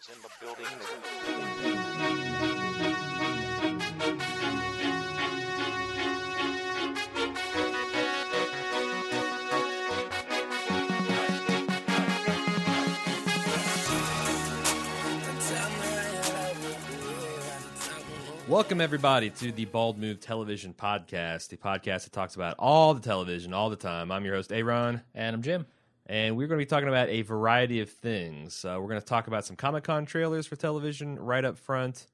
was in the building. Welcome, everybody, to the Bald Move Television Podcast, the podcast that talks about all the television all the time. I'm your host, Aaron, And I'm Jim. And we're going to be talking about a variety of things. Uh, we're going to talk about some Comic Con trailers for television right up front.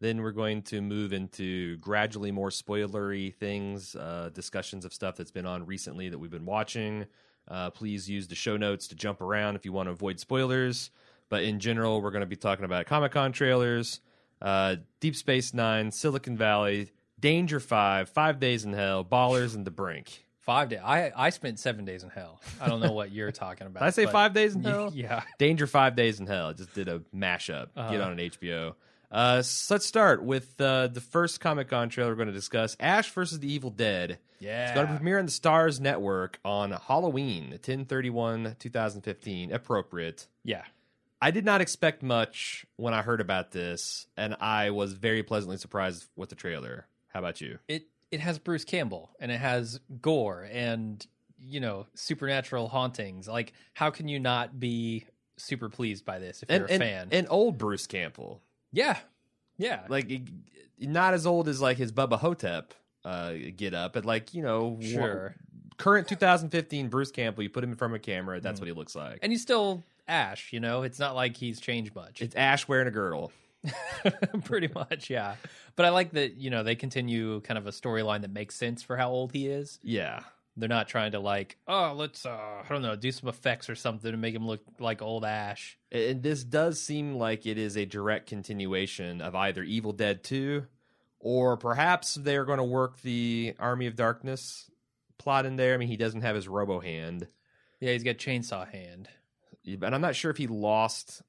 Then we're going to move into gradually more spoilery things, uh, discussions of stuff that's been on recently that we've been watching. Uh, please use the show notes to jump around if you want to avoid spoilers. But in general, we're going to be talking about Comic Con trailers, uh, Deep Space Nine, Silicon Valley, Danger Five, Five Days in Hell, Ballers, and The Brink. Five days. I I spent seven days in hell. I don't know what you're talking about. Did I say Five Days in Hell? Yeah. Danger Five Days in Hell. I just did a mashup. Get Uh-huh. on an HBO. Uh, so let's start with uh, the first Comic Con trailer we're going to discuss Ash versus the Evil Dead. Yeah. It's going to premiere on the Starz Network on Halloween, 10 2015. Appropriate. Yeah. I did not expect much when I heard about this, and I was very pleasantly surprised with the trailer. How about you? It it has Bruce Campbell and it has gore and you know supernatural hauntings. Like, how can you not be super pleased by this if And, you're a and, fan? and old Bruce Campbell. yeah. Yeah. like not as old as like his Bubba Ho-Tep uh, get up, but like you know, Sure. wha- current 2015 Bruce Campbell. You put him in front of a camera, that's Mm. what he looks like. and he's still Ash. You know, it's not like he's changed much. it's Ash wearing a girdle. Pretty much, yeah. But I like that you know they continue kind of a storyline that makes sense for how old he is. Yeah, They're not trying to like, oh, let's uh, I don't know, do some effects or something to make him look like old Ash. and this does seem like it is a direct continuation of either Evil Dead 2, or perhaps they're going to work the Army of Darkness plot in there. I mean, he doesn't have his Robo hand, Yeah, he's got chainsaw hand. and I'm not sure if he lost.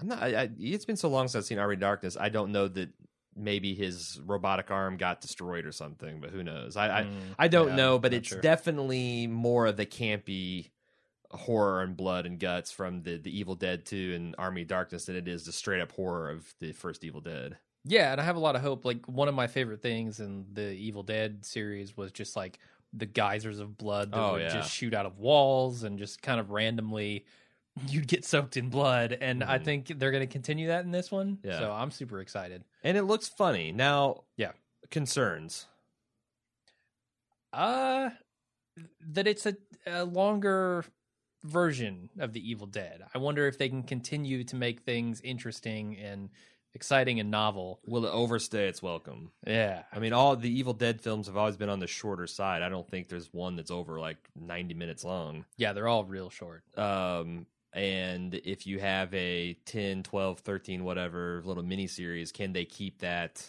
I'm not. I, I, it's been so long since I've seen Army of Darkness. I don't know that maybe his robotic arm got destroyed or something, but who knows? I I, Mm, I don't yeah, know, but it's sure. definitely more of the campy horror and blood and guts from the the Evil Dead 2 and Army of Darkness than it is the straight up horror of the first Evil Dead. Yeah, and I have a lot of hope. Like one of my favorite things in the Evil Dead series was just like the geysers of blood that Oh, would yeah. just shoot out of walls and just kind of randomly you'd get soaked in blood. And I Mhm. think they're going to continue that in this one. Yeah. So I'm super excited. And it looks funny. Now, Yeah. concerns. Uh, that it's a, a longer version of the Evil Dead. I wonder if they can continue to make things interesting and exciting and novel. Will it overstay its welcome? Yeah. I mean, all the Evil Dead films have always been on the shorter side. I don't think there's one that's over like 90 minutes long. Yeah, they're all real short. Um, and if you have a 10, 12, 13, whatever little mini series, can they keep that,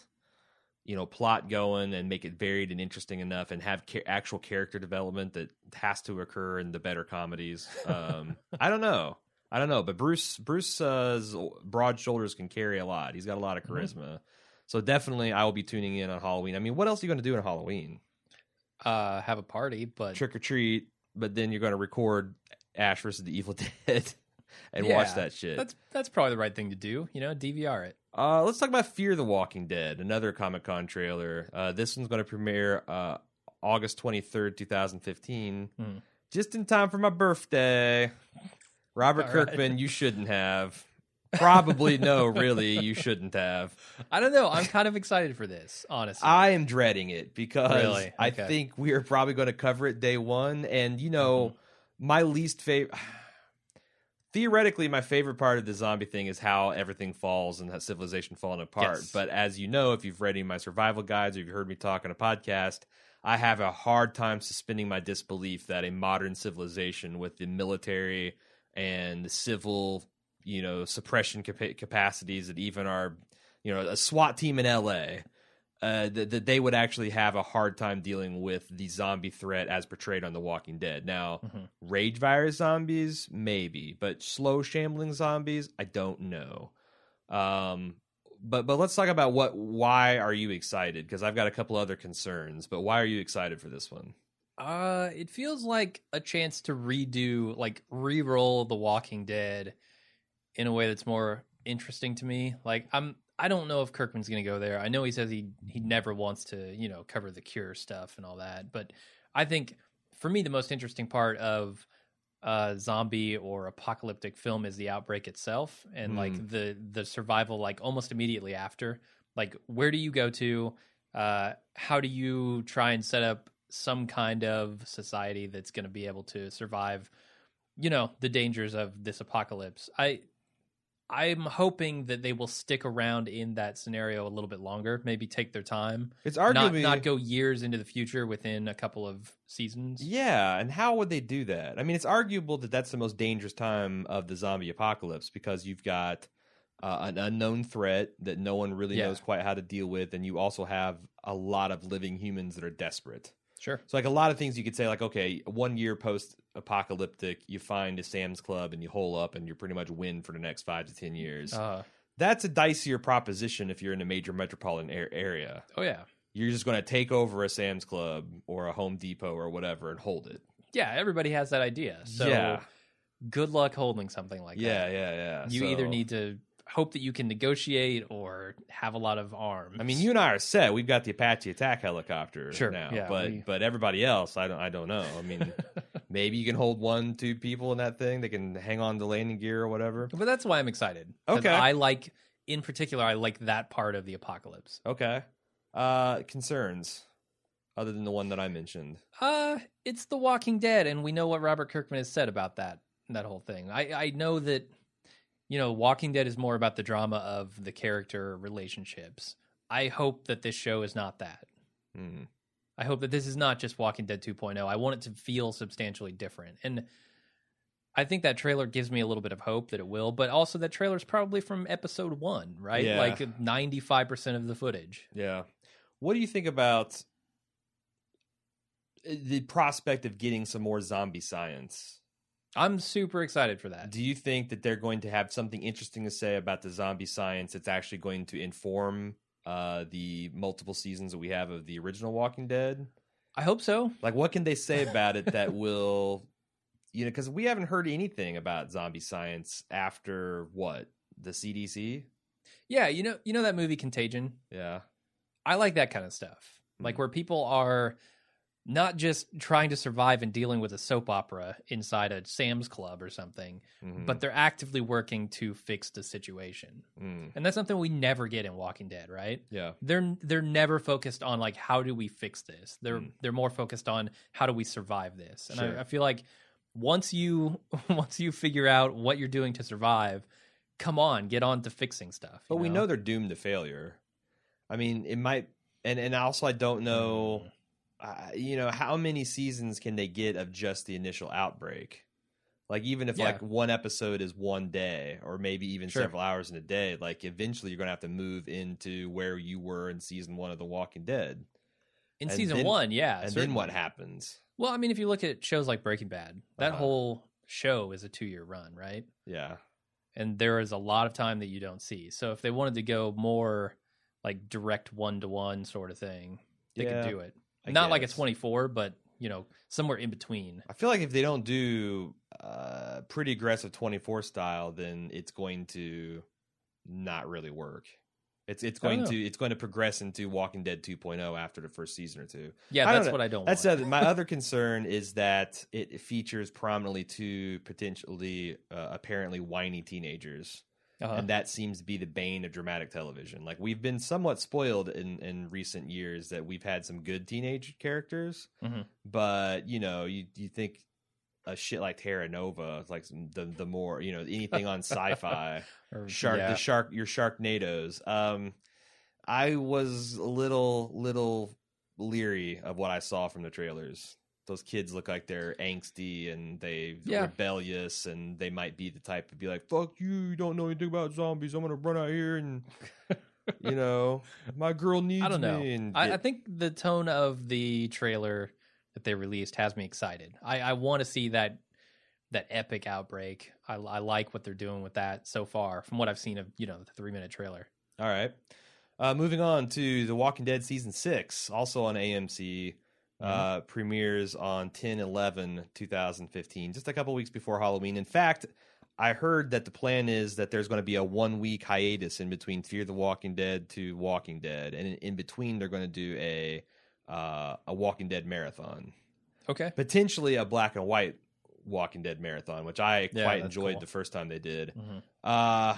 you know, plot going and make it varied and interesting enough and have ca- actual character development that has to occur in the better comedies? Um, I don't know. I don't know, but Bruce Bruce's broad shoulders can carry a lot. He's got a lot of Mhm. charisma. So definitely I will be tuning in on Halloween. I mean, what else are you going to do on Halloween? Uh, have a party, but Trick or treat, but then you're going to record Ash versus the Evil Dead and watch that shit. That's that's probably the right thing to do. You know, DVR it. Uh, let's talk about Fear the Walking Dead, another Comic Con trailer. Uh, this one's going to premiere uh, August 23rd, 2015, Hmm. just in time for my birthday. Robert All Kirkman, you shouldn't have. Probably no, really, you shouldn't have. I don't know. I'm kind of excited for this, honestly. I am dreading it because Really? I think we are probably going to cover it day one. And, you know, Mm-hmm. My least favorite. Theoretically, my favorite part of the zombie thing is how everything falls and how civilization falling apart. Yes. But as you know, if you've read any of my survival guides or you've heard me talk on a podcast, I have a hard time suspending my disbelief that a modern civilization with the military and civil, you know, suppression capa- capacities that even our, you know, a SWAT team in LA, uh, that, that they would actually have a hard time dealing with the zombie threat as portrayed on The Walking Dead. Now, Mhm. rage virus zombies, maybe, but slow shambling zombies, I don't know. Um, but but let's talk about what why are you excited? Because I've got a couple other concerns. But why are you excited for this one? Uh, it feels like a chance to redo, like re-roll The Walking Dead in a way that's more interesting to me. Like I'm I don't know if Kirkman's going to go there. I know he says he he never wants to, you know, cover the cure stuff and all that, but I think for me the most interesting part of a zombie or apocalyptic film is the outbreak itself and Hmm. like the the survival like almost immediately after. Like where do you go to? Uh how do you try and set up some kind of society that's going to be able to survive you know the dangers of this apocalypse i i'm hoping that they will stick around in that scenario a little bit longer maybe take their time It's not arguably not go years into the future within a couple of seasons Yeah, and how would they do that? I mean, it's arguable that that's the most dangerous time of the zombie apocalypse because you've got uh, an unknown threat that no one really Yeah. knows quite how to deal with, and you also have a lot of living humans that are desperate. Sure So, like a lot of things you could say, like, okay, one year post apocalyptic, you find a Sam's Club and you hole up, and you're pretty much win for the next five to ten years. uh That's a dicier proposition if you're in a major metropolitan a- area. oh yeah You're just going to take over a Sam's Club or a Home Depot or whatever and hold it. yeah everybody has that idea so yeah, good luck holding something like yeah, that yeah, yeah. Yeah. You either need to hope that you can negotiate or have a lot of arms I mean, you and I are set. We've got the Apache attack helicopter Sure, now, yeah, but we- but everybody else, I don't, I don't know. I mean, maybe you can hold one, two people in that thing. They can hang on to landing gear or whatever. But that's why I'm excited. Okay. I like, in particular, I like that part of the apocalypse. Okay. Uh, concerns other than the one that I mentioned. Uh, it's The Walking Dead, and we know what Robert Kirkman has said about that that whole thing. I I know that you know Walking Dead is more about the drama of the character relationships. I hope that this show is not that. Hmm. I hope that this is not just Walking Dead 2.0. I want it to feel substantially different. And I think that trailer gives me a little bit of hope that it will, but also that trailer's probably from episode 1, right? Yeah. Like 95% of the footage. Yeah. What do you think about uh, the prospect of getting some more zombie science? I'm super excited for that. Do you think that they're going to have something interesting to say about the zombie science that's actually going to inform uh, the multiple seasons that we have of the original Walking Dead? I hope so. Like, what can they say about it that will, you know, because we haven't heard anything about zombie science after what the CDC? Yeah, you know, you know that movie Contagion. Yeah, I like that kind of stuff. Like Mhm. where people are not just trying to survive and dealing with a soap opera inside a Sam's Club or something, Mhm. but they're actively working to fix the situation. Mm. And that's something we never get in Walking Dead, right? yeah, They're they're never focused on like how do we fix this. They're Mm. they're more focused on how do we survive this. And Sure. I, I feel like once you once you figure out what you're doing to survive, come on, get on to fixing stuff. but you we know they're doomed to failure. I mean, it might, and and also I don't know, Mm. Uh, you know, how many seasons can they get of just the initial outbreak? Like even if Yeah. like one episode is one day, or maybe even Sure. several hours in a day, like eventually you're gonna have to move into where you were in season one of The Walking Dead, in and season then- one, yeah. and then what happens? Well, I mean, if you look at shows like Breaking Bad, that Uh-huh. whole show is a two year run, right? Yeah, And there is a lot of time that you don't see. So if they wanted to go more like direct one to one sort of thing, they Yeah, could do it. I Not like a 24, but you know, somewhere in between. I feel like if they don't do uh, pretty aggressive 24 style, then it's going to not really work. It's it's going to it's going to progress into Walking Dead 2.0 after the first season or two. Yeah, that's know. what I don't That's want. uh, my other concern is that it features prominently two potentially uh, apparently whiny teenagers. Uh-huh. And that seems to be the bane of dramatic television. Like we've been somewhat spoiled in in recent years that we've had some good teenage characters, Mhm. but you know, you you think a shit like Terra Nova, like the the more you know anything on sci-fi, Or- shark yeah. the shark your Sharknadoes. Um, I was a little little leery of what I saw from the trailers. Those kids look like they're angsty and they Yeah. rebellious and they might be the type to be like, "Fuck you! You don't know anything about zombies. I'm gonna run out here and you know my girl needs I don't know. me." And I, I think the tone of the trailer that they released has me excited. I, I want to see that that epic outbreak. I, I like what they're doing with that so far, from what I've seen of you know the three minute trailer. All right. Uh, moving on to The Walking Dead season six, also on AMC, uh, premieres on 10 11 2015, just a couple weeks before Halloween. In fact, I heard that the plan is that there's going to be a one week hiatus in between Fear the Walking Dead to Walking Dead, and in, between they're going to do a uh, a Walking Dead marathon, Okay. potentially a black and white Walking Dead marathon, which I Yeah, quite enjoyed cool. the first time they did. Mhm. Uh,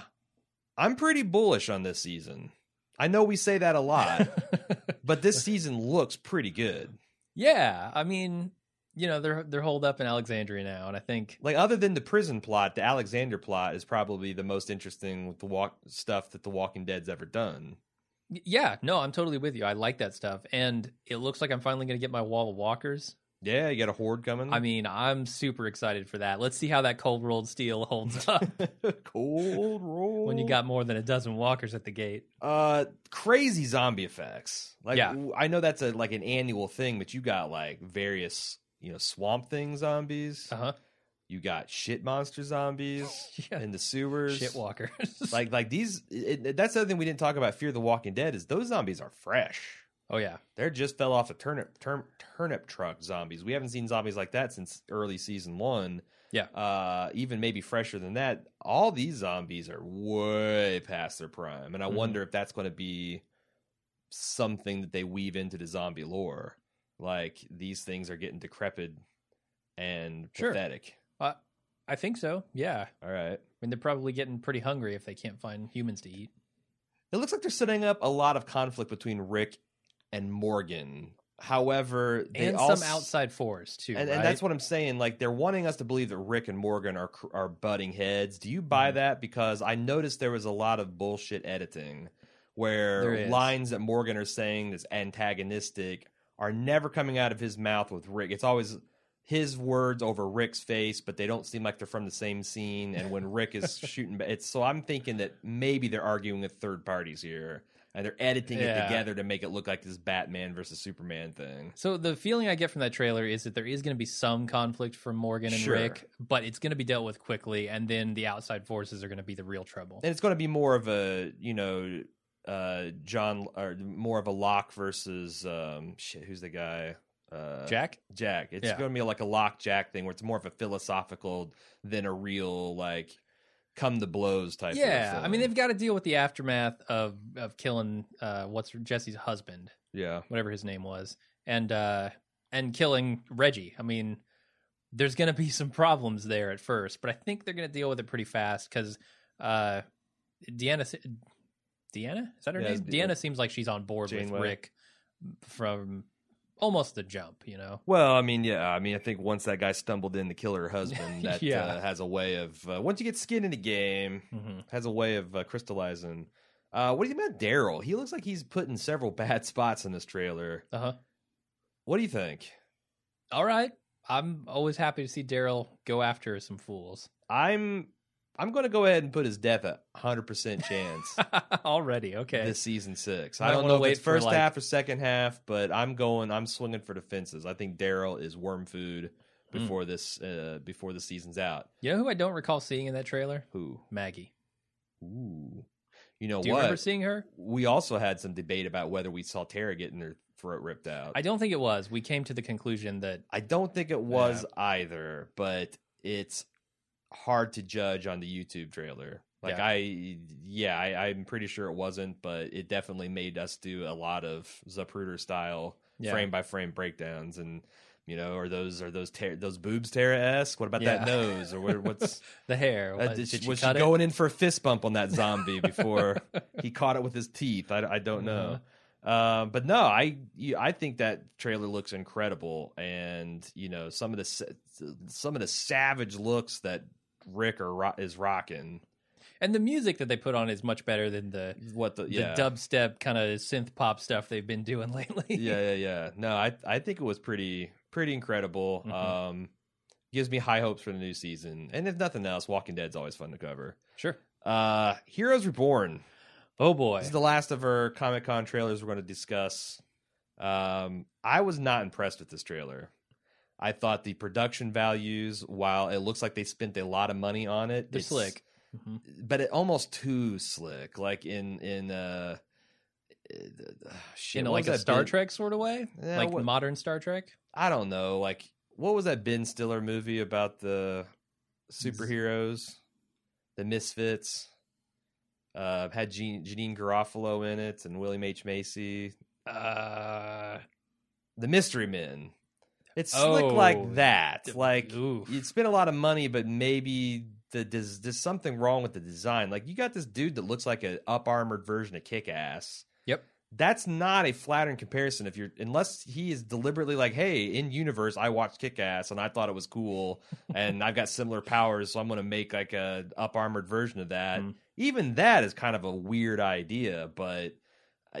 I'm pretty bullish on this season. I know we say that a lot, but this season looks pretty good. Yeah, I mean, you know, they're they're holed up in Alexandria now, and I think Like other than the prison plot, the Alexander plot is probably the most interesting with the walk stuff that the Walking Dead's ever done. yeah, no, I'm totally with you. I like that stuff, and it looks like I'm finally going to get my wall of walkers. Yeah, you got a horde coming. I mean, I'm super excited for that. Let's see how that cold rolled steel holds up cold roll when you got more than a dozen walkers at the gate. uh crazy zombie effects. Like Yeah. I know that's a like an annual thing, but you got like various you know swamp thing zombies. Uh huh. You got shit monster zombies Yeah. in the sewers. Shit walkers. Like like these. It, it- that's the other thing we didn't talk about. Fear the Walking Dead is those zombies are fresh. Oh yeah. They're just fell off a turnip term, turnip truck zombies. We haven't seen zombies like that since early season one. Yeah. Uh, even maybe fresher than that. All these zombies are way past their prime, and I Mhm. wonder if that's going to be something that they weave into the zombie lore. Like these things are getting decrepit and Sure. pathetic. Uh, I think so. Yeah. All right. I mean, they're probably getting pretty hungry if they can't find humans to eat. It looks like they're setting up a lot of conflict between Rick and Morgan. However, they and also, some outside force too. and, right? and that's what I'm saying. Like they're wanting us to believe that Rick and Morgan are are butting heads. Do you buy Mhm. that? Because I noticed there was a lot of bullshit editing where lines that Morgan are saying that's antagonistic are never coming out of his mouth with Rick. It's always his words over Rick's face, but they don't seem like they're from the same scene. And when Rick is shooting, it's so I'm thinking that maybe they're arguing with third parties here, and they're editing it together to make it look like this Batman versus Superman thing. So the feeling I get from that trailer is that there is going to be some conflict from Morgan and Sure. Rick, but it's going to be dealt with quickly, and then the outside forces are going to be the real trouble. and it's going to be more of a you know uh john or more of a Locke versus um shit who's the guy uh Jack, jack it's Yeah. going to be like a Locke jack thing where it's more of a philosophical than a real like come to blows type yeah, I mean they've got to deal with the aftermath of of killing uh, what's Jesse's husband, yeah. Whatever his name was, and uh, and killing Reggie. I mean, there's going to be some problems there at first, but I think they're going to deal with it pretty fast because uh, Deanna, Deanna? Is that her Yeah, name? Deanna seems like she's on board with Rick from almost the jump. You know, well i mean yeah i mean i think once that guy stumbled in to kill her husband that Yeah. uh, has a way of uh, once you get skin in the game mm-hmm. has a way of uh, crystallizing uh what do you think about daryl he looks like he's put in several bad spots in this trailer uh huh. what do you think All right, I'm always happy to see Daryl go after some fools. I'm I'm going to go ahead and put his death at 100% chance Already, okay. this season 6. Might I don't know if it's first like- half or second half, but I'm going I'm swinging for defenses. I think Daryl is worm food Hmm. before this uh before the season's out. you know who I don't recall seeing in that trailer? Who? Maggie. Ooh. You know Do you what? remember seeing her? we also had some debate about whether we saw Tara getting her throat ripped out. I don't think it was. We came to the conclusion that I don't think it was either, but it's hard to judge on the YouTube trailer. Like Yeah. I, yeah, I, I'm pretty sure it wasn't, but it definitely made us do a lot of Zapruder style Yeah. frame by frame breakdowns, and you know, are those are those ter- those boobs Tara esque? What about Yeah. that nose, or what, what's the hair uh, was, did did she- was she it? going in for a fist bump on that zombie before he caught it with his teeth? I, I don't know. Uh-huh. Um, but no, I I think that trailer looks incredible, and you know some of the some of the savage looks that Rick are, ro- is rocking. And the music that they put on is much better than the What the the dubstep kind of synth pop stuff they've been doing lately. yeah yeah yeah. No, I I think it was pretty pretty incredible. Mhm. Um, gives me high hopes for the new season, and if nothing else, Walking Dead's always fun to cover. Sure. Uh, Heroes Reborn. Oh boy. This is the last of our Comic Con trailers we're going to discuss. Um, I was not impressed with this trailer. I thought the production values, while it looks like they spent a lot of money on it, They're slick. Mhm. but it almost too slick. Like in in uh, uh, shit, In like a Star Ben- Trek sort of way, Yeah, like what- modern Star Trek. I don't know. Like what was that Ben Stiller movie about the superheroes? The Misfits. Uh, had Jean, Janeane Garofalo in it and William H Macy. Uh, The Mystery Men. It's slick Oh, like that. Like ooh. you'd spend a lot of money, but maybe the there's, there's something wrong with the design. Like you got this dude that looks like an up armored version of Kick Ass. Yep. That's not a flattering comparison if you're unless he is deliberately like, hey, in universe, I watched Kick Ass and I thought it was cool, and I've got similar powers, so I'm going to make like a up armored version of that. Mm. Even that is kind of a weird idea, but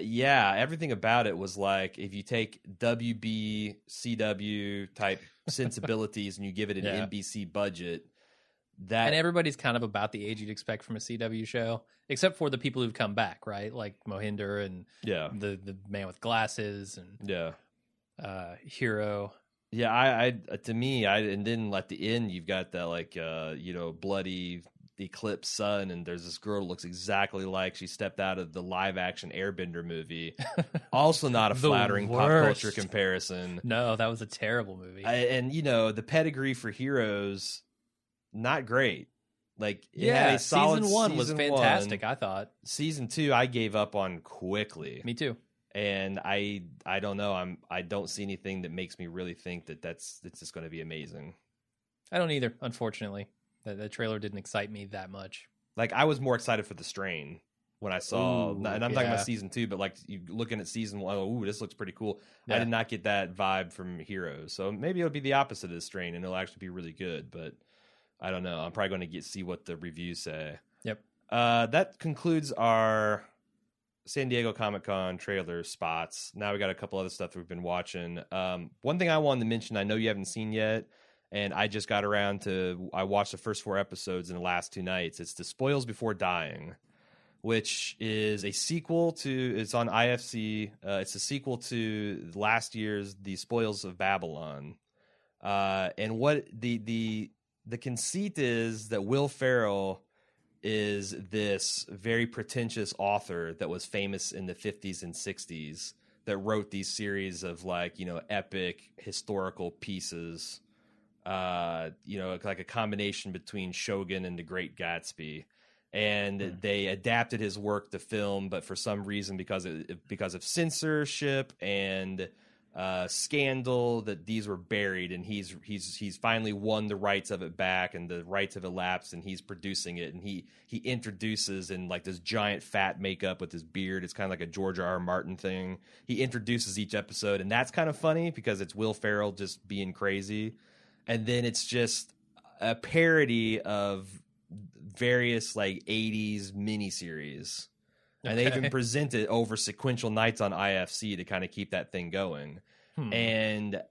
yeah, everything about it was like if you take WB CW type sensibilities and you give it an Yeah. NBC budget, that and everybody's kind of about the age you'd expect from a CW show, except for the people who've come back, right? Like Mohinder and yeah, the the man with glasses and yeah. uh, Hiro. Yeah, I, I to me, I and then at the end, you've got that like uh, you know bloody eclipse sun, and there's this girl who looks exactly like she stepped out of the live action Airbender movie. also, not a flattering pop culture comparison. No, that was a terrible movie. I, and you know the pedigree for heroes, not great. Like yeah, season one was fantastic. one. I thought. Season two, I gave up on quickly. Me too. and I I don't know. I'm I don't see anything that makes me really think that that's that's just going to be amazing. I don't either. Unfortunately, the, the trailer didn't excite me that much. Like I was more excited for the strain when I saw, Ooh, and I'm talking about season two, but like you looking at season one, oh, ooh, this looks pretty cool. I did not get that vibe from Heroes, so maybe it'll be the opposite of the strain, and it'll actually be really good. But I don't know. I'm probably going to get see what the reviews say. Yep. Uh, that concludes our San Diego Comic Con trailer spots. Now we got a couple other stuff we've been watching. Um, one thing I wanted to mention, I know you haven't seen yet, and I just got around to. I watched the first four episodes in the last two nights. It's The Spoils Before Dying, which is a sequel to. It's on IFC. Uh, it's a sequel to last year's The Spoils of Babylon. Uh, and what the the the conceit is that Will Ferrell is this very pretentious author that was famous in the 50s and 60s that wrote these series of like you know epic historical pieces uh you know like a combination between shogun and the great gatsby and Hmm. they adapted his work to film but for some reason because of because of censorship and uh, scandal that these were buried, and he's he's he's finally won the rights of it back, and the rights have elapsed, and he's producing it, and he he introduces in like this giant fat makeup with his beard. It's kind of like a George R. R. Martin thing. He introduces each episode, and that's kind of funny because it's Will Ferrell just being crazy, and then it's just a parody of various like '80s miniseries and they even Okay. present it over sequential nights on IFC to kind of keep that thing going. Hmm. And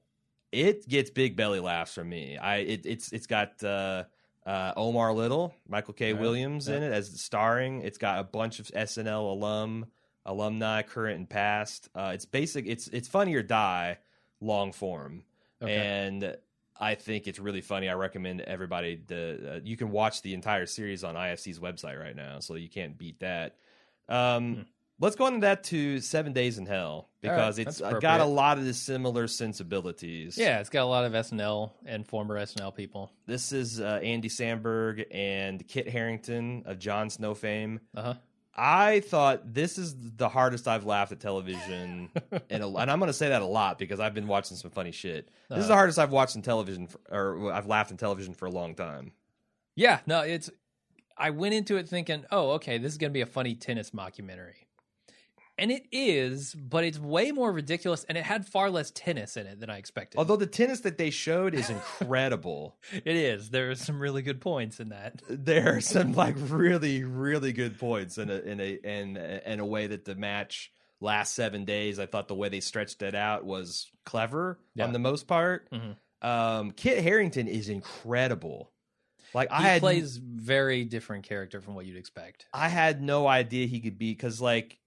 it gets big belly laughs from me. I it, it's it's got uh, uh, Omar Little, Michael K. Yeah, Williams in it as starring. It's got a bunch of SNL alum, alumni, current and past. Uh, it's basic. It's it's funny or die, long form, Okay. and I think it's really funny. I recommend everybody. The uh, you can watch the entire series on IFC's website right now, so you can't beat that. Um, Hmm. Let's go into that to Seven Days in Hell because right, it's uh, got a lot of the similar sensibilities. yeah, it's got a lot of SNL and former SNL people. this is uh, Andy Samberg and Kit Harington of Jon Snow fame. Uh huh. I thought this is the hardest I've laughed at television, in a, and I'm going to say that a lot because I've been watching some funny shit. This is Uh. the hardest I've watched in television, for, or I've laughed in television for a long time. Yeah, no, it's. I went into it thinking, oh, okay, this is going to be a funny tennis mockumentary. And it is, but it's way more ridiculous, and it had far less tennis in it than I expected. Although the tennis that they showed is incredible. it is, there are some really good points in that. there are some like really really good points in a in a in in a way that the match last seven days. I thought the way they stretched it out was clever Yeah. on the most part. Mhm. Um, Kit Harington is incredible. Like I He had plays very different character from what you'd expect. I had no idea he could be because like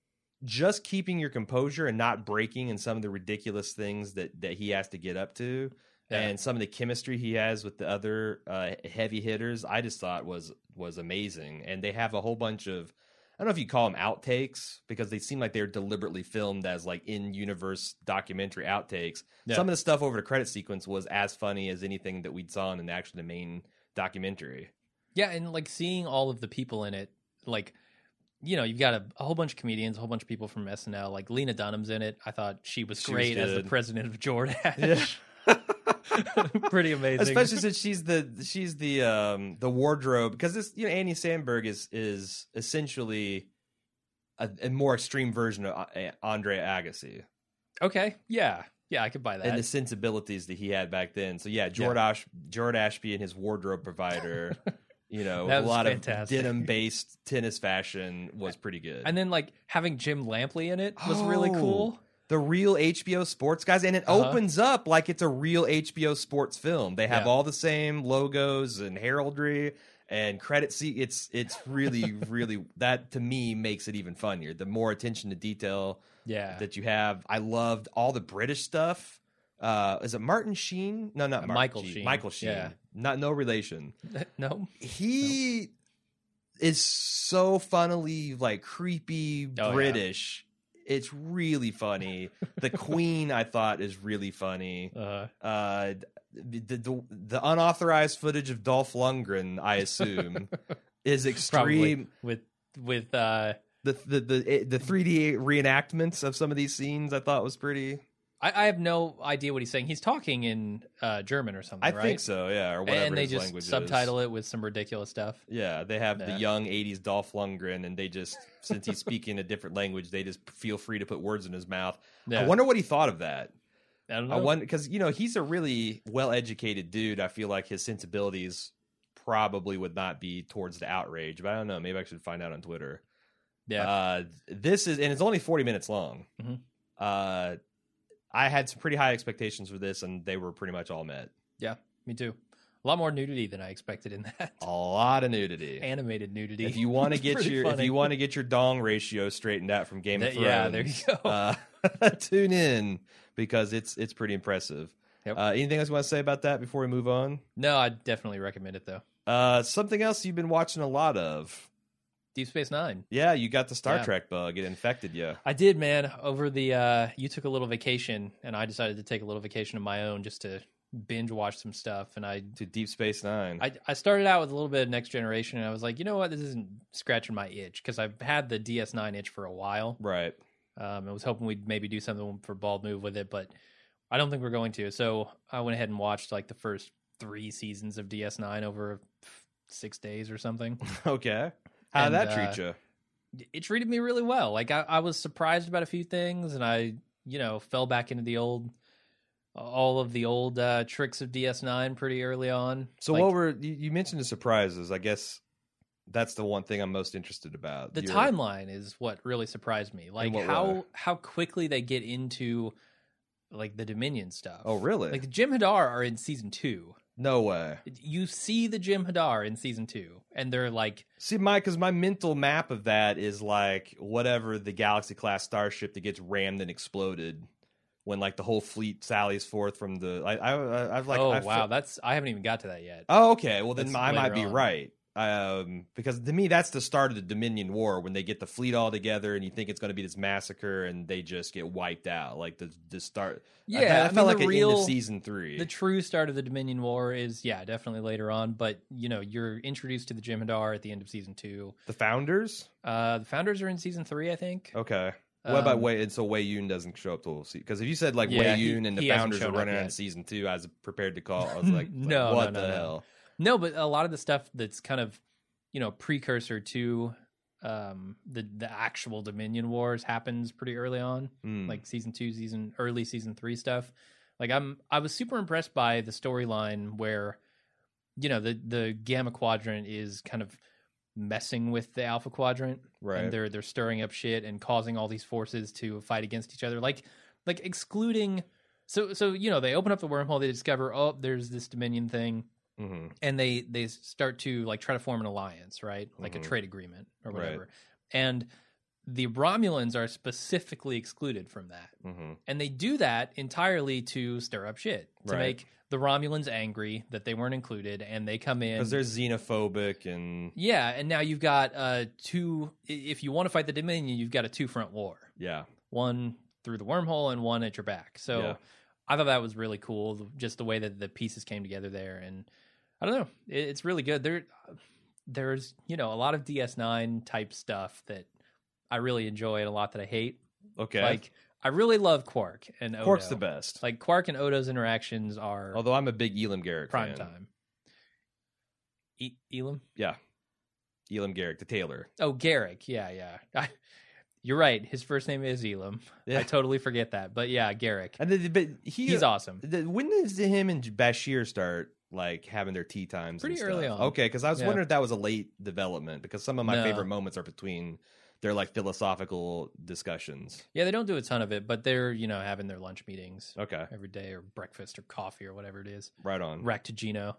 just keeping your composure and not breaking in some of the ridiculous things that that he has to get up to Yeah. and some of the chemistry he has with the other uh, heavy hitters I just thought was was amazing and they have a whole bunch of I don't know if you call them outtakes because they seem like they're deliberately filmed as like in universe documentary outtakes. Yeah. Some of the stuff over the credit sequence was as funny as anything that we'd saw in the actually the main documentary. Yeah, and like seeing all of the people in it, like you know, you've got a, a whole bunch of comedians, a whole bunch of people from SNL. Like Lena Dunham's in it. I thought she was She was great as the president of Jordache. Pretty amazing. Especially since she's the she's the um the wardrobe because this you know Andy Samberg is is essentially a, a more extreme version of uh, Andre Agassi okay, yeah, yeah, I could buy that. and the sensibilities that he had back then. So yeah, George Ash, George Ashby and his wardrobe provider, you know, a lot fantastic. of denim based tennis fashion was pretty good. and then like having Jim Lampley in it was really Oh. cool. the real HBO sports guys, and it Uh-huh. opens up like it's a real HBO sports film. They have Yeah. all the same logos and heraldry and credit. See, it's it's really really that to me makes it even funnier. The more attention to detail Yeah, that you have, I loved all the British stuff. Uh, is it Martin Sheen? No, not Uh, Martin Michael Sheen. Sheen. Michael Sheen. Yeah. Not no relation. no, He is so funnily like creepy Oh, yeah. British. It's really funny. The Queen, I thought, is really funny. uh, Uh, the, the the unauthorized footage of Dolph Lundgren, I assume, is probably extreme. with with uh, The the the the three D reenactments of some of these scenes, I thought was pretty. I, I have no idea what he's saying. He's talking in uh, German or something, I right? think so, yeah, or whatever and they his just language is. subtitle it with some ridiculous stuff. Yeah, they have the young '80s Dolph Lundgren, and they just since he's speaking a different language, they just feel free to put words in his mouth. Yeah. I wonder what he thought of that. I don't I wonder because you know he's a really well-educated dude. I feel like his sensibilities probably would not be towards the outrage, but I don't know. Maybe I should find out on Twitter. yeah, Uh, this is and it's only 40 minutes long. Mhm. Uh, I had some pretty high expectations for this, and they were pretty much all met. yeah, me too. A lot more nudity than I expected in that. A lot of nudity. Animated nudity. if you want to get your if you want to get your dong ratio straightened out from Game of Thrones, yeah, there you go. Uh, tune in because it's it's pretty impressive. Yep. Uh, anything else you want to say about that before we move on? no, I definitely recommend it though. Uh, something else you've been watching a lot of. Deep Space Nine. Yeah, you got the Star Yeah. Trek bug. It infected you. I did, man. Over the uh you took a little vacation and I decided to take a little vacation of my own just to binge watch some stuff and I To Deep Space Nine. I, I started out with a little bit of Next Generation and I was like, you know what, this isn't scratching my itch because I've had the DS9 itch for a while. right. Um, I was hoping we'd maybe do something for Bald Move with it, but I don't think we're going to. So I went ahead and watched like the first three seasons of DS9 over six days or something. Okay. How And, did that uh, treat you? it treated me really well. Like I, I was surprised about a few things, and I, you know, fell back into the old, all of the old uh, tricks of DS9 pretty early on. So Like, what were you, you mentioned the surprises? I guess that's the one thing I'm most interested about. the timeline is what really surprised me. Like how way? how quickly they get into like the Dominion stuff. Oh, really? Like Jem'Hadar are in season two. No way. You see the Jem'Hadar in season two, and they're like, See, my because my mental map of that is like whatever the Galaxy class starship that gets rammed and exploded when like the whole fleet sallies forth from the. I, I I've like oh I wow, that's I haven't even got to that yet. Oh, okay. Well, then I might later be right. Um, because to me, that's the start of the Dominion War when they get the fleet all together, and you think it's going to be this massacre, and they just get wiped out. Like the the start. Yeah, I, I felt mean, like the real- end of season three. The true start of the Dominion War is yeah, definitely later on. But you know, you're introduced to the Jem'Hadar at the end of season two. the founders. Uh, the founders are in season three, I think. Okay. What about Um, Wei? And so Weyoun doesn't show up till because if you said like Yeah, Weyoun and the founders are running on season two, I was prepared to call. I was like, No, like, what no, the no, no. hell? No, but a lot of the stuff that's kind of you know precursor to um the the actual Dominion Wars happens pretty early on. Hmm. like season two, season early season three stuff. Like I'm I was super impressed by the storyline where, you know, the the Gamma Quadrant is kind of messing with the Alpha Quadrant, right. and they're they're stirring up shit and causing all these forces to fight against each other, like like excluding. So so you know they open up the wormhole, they discover oh there's this Dominion thing, hmm and they they start to like try to form an alliance, right? Like Mhm. a trade agreement or Right. whatever, and the Romulans are specifically excluded from that. hmm And they do that entirely to stir up shit, to Right. make the Romulans angry that they weren't included, and they come in. Because they're xenophobic and yeah, and now you've got uh, two. If you want to fight the Dominion, you've got a two front war yeah, one through the wormhole and one at your back. So Yeah. I thought that was really cool, just the way that the pieces came together there. And I don't know, it, it's really good. There, there's you know a lot of DS9 type stuff that I really enjoy and a lot that I hate. Okay, Like I really love Quark and Odo. Quark's the best. Like Quark and Odo's interactions are Although I'm a big Elim Garak prime fan. time. E- Elim? Yeah, Elim Garak, the tailor. Oh, Garak. Yeah, yeah. I, you're right. His first name is Elim. Yeah. I totally forget that. But yeah, Garak. And the, but he, He's awesome. the, when does him and Bashir start like having their tea times? and Pretty early on. Okay, because I was Yeah. wondering if that was a late development because some of my No. favorite moments are between their like philosophical discussions. Yeah, they don't do a ton of it, but they're, you know, having their lunch meetings Okay, every day or breakfast or coffee or whatever it is. right on. Raktajino.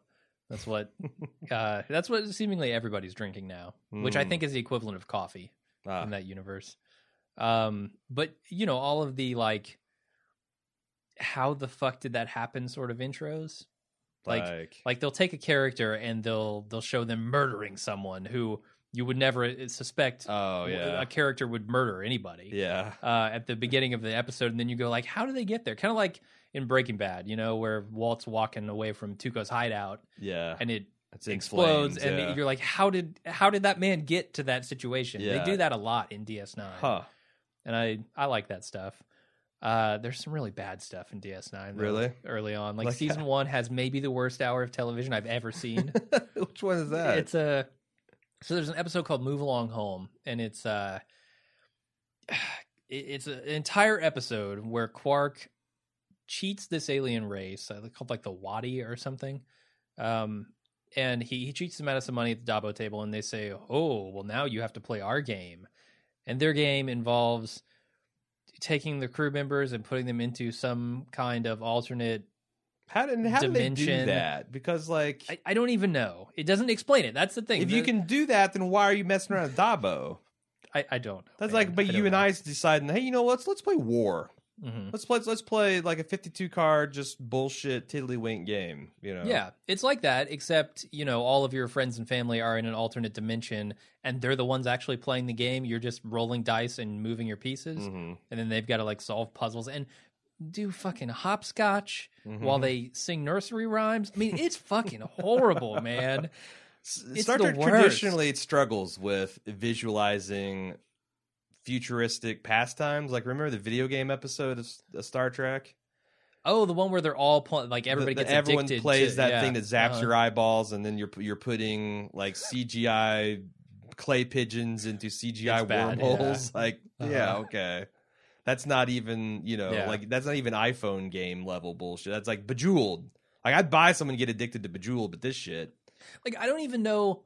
That's what uh that's what seemingly everybody's drinking now, which I Mm. think is the equivalent of coffee Ah, in that universe. Um but you know, all of the like how the fuck did that happen sort of intros? Like- like, Like they'll take a character and they'll they'll show them murdering someone who you would never uh, suspect oh yeah, a character would murder anybody. yeah, uh, at the beginning of the episode, and then you go like, "How do they get there?" Kind of like in Breaking Bad, you know, where Walt's walking away from Tuco's hideout, yeah. and it It's explodes, flames, and yeah. you're like, "How did how did that man get to that situation?" Yeah. They do that a lot in DS9, huh? and I I like that stuff. Uh, there's some really bad stuff in DS9. though, Really? early on, like, Like season one has maybe the worst hour of television I've ever seen. Which one is that? It's a so there's an episode called "Move Along Home," and it's uh, it's an entire episode where Quark cheats this alien race uh, called like the Wadi or something, um, and he he cheats them out of some money at the Dabo table, and they say, "Oh, well, now you have to play our game," and their game involves taking the crew members and putting them into some kind of alternate how did how do they do that? Because like, I, I don't even know. It doesn't explain it. That's the thing. if you can do that, then why are you messing around with Dabo? I, I don't. know, That's man. like, but you and know. I deciding, hey, you know, what? let's let's play war. Mhm. Let's play let's play like a fifty-two card, just bullshit tiddlywink game. You know? Yeah, it's like that, except you know all of your friends and family are in an alternate dimension, and they're the ones actually playing the game. You're just rolling dice and moving your pieces, Mhm. and then they've got to like solve puzzles and do fucking hopscotch while Mhm. they sing nursery rhymes. I mean, it's fucking horrible, man. It's Star Trek traditionally it struggles with visualizing futuristic pastimes. Like, remember the video game episode of, of Star Trek? Oh, the one where they're all pl- like everybody The- the- gets everyone plays to- that yeah, thing that zaps uh-huh. your eyeballs, and then you're you're putting like CGI clay pigeons into CGI bad, wormholes. Like, yeah, Uh-huh. okay. That's not even you know Yeah. like that's not even iPhone game level bullshit. That's like Bejeweled. Like I'd buy someone get addicted to Bejeweled, but this shit. like I don't even know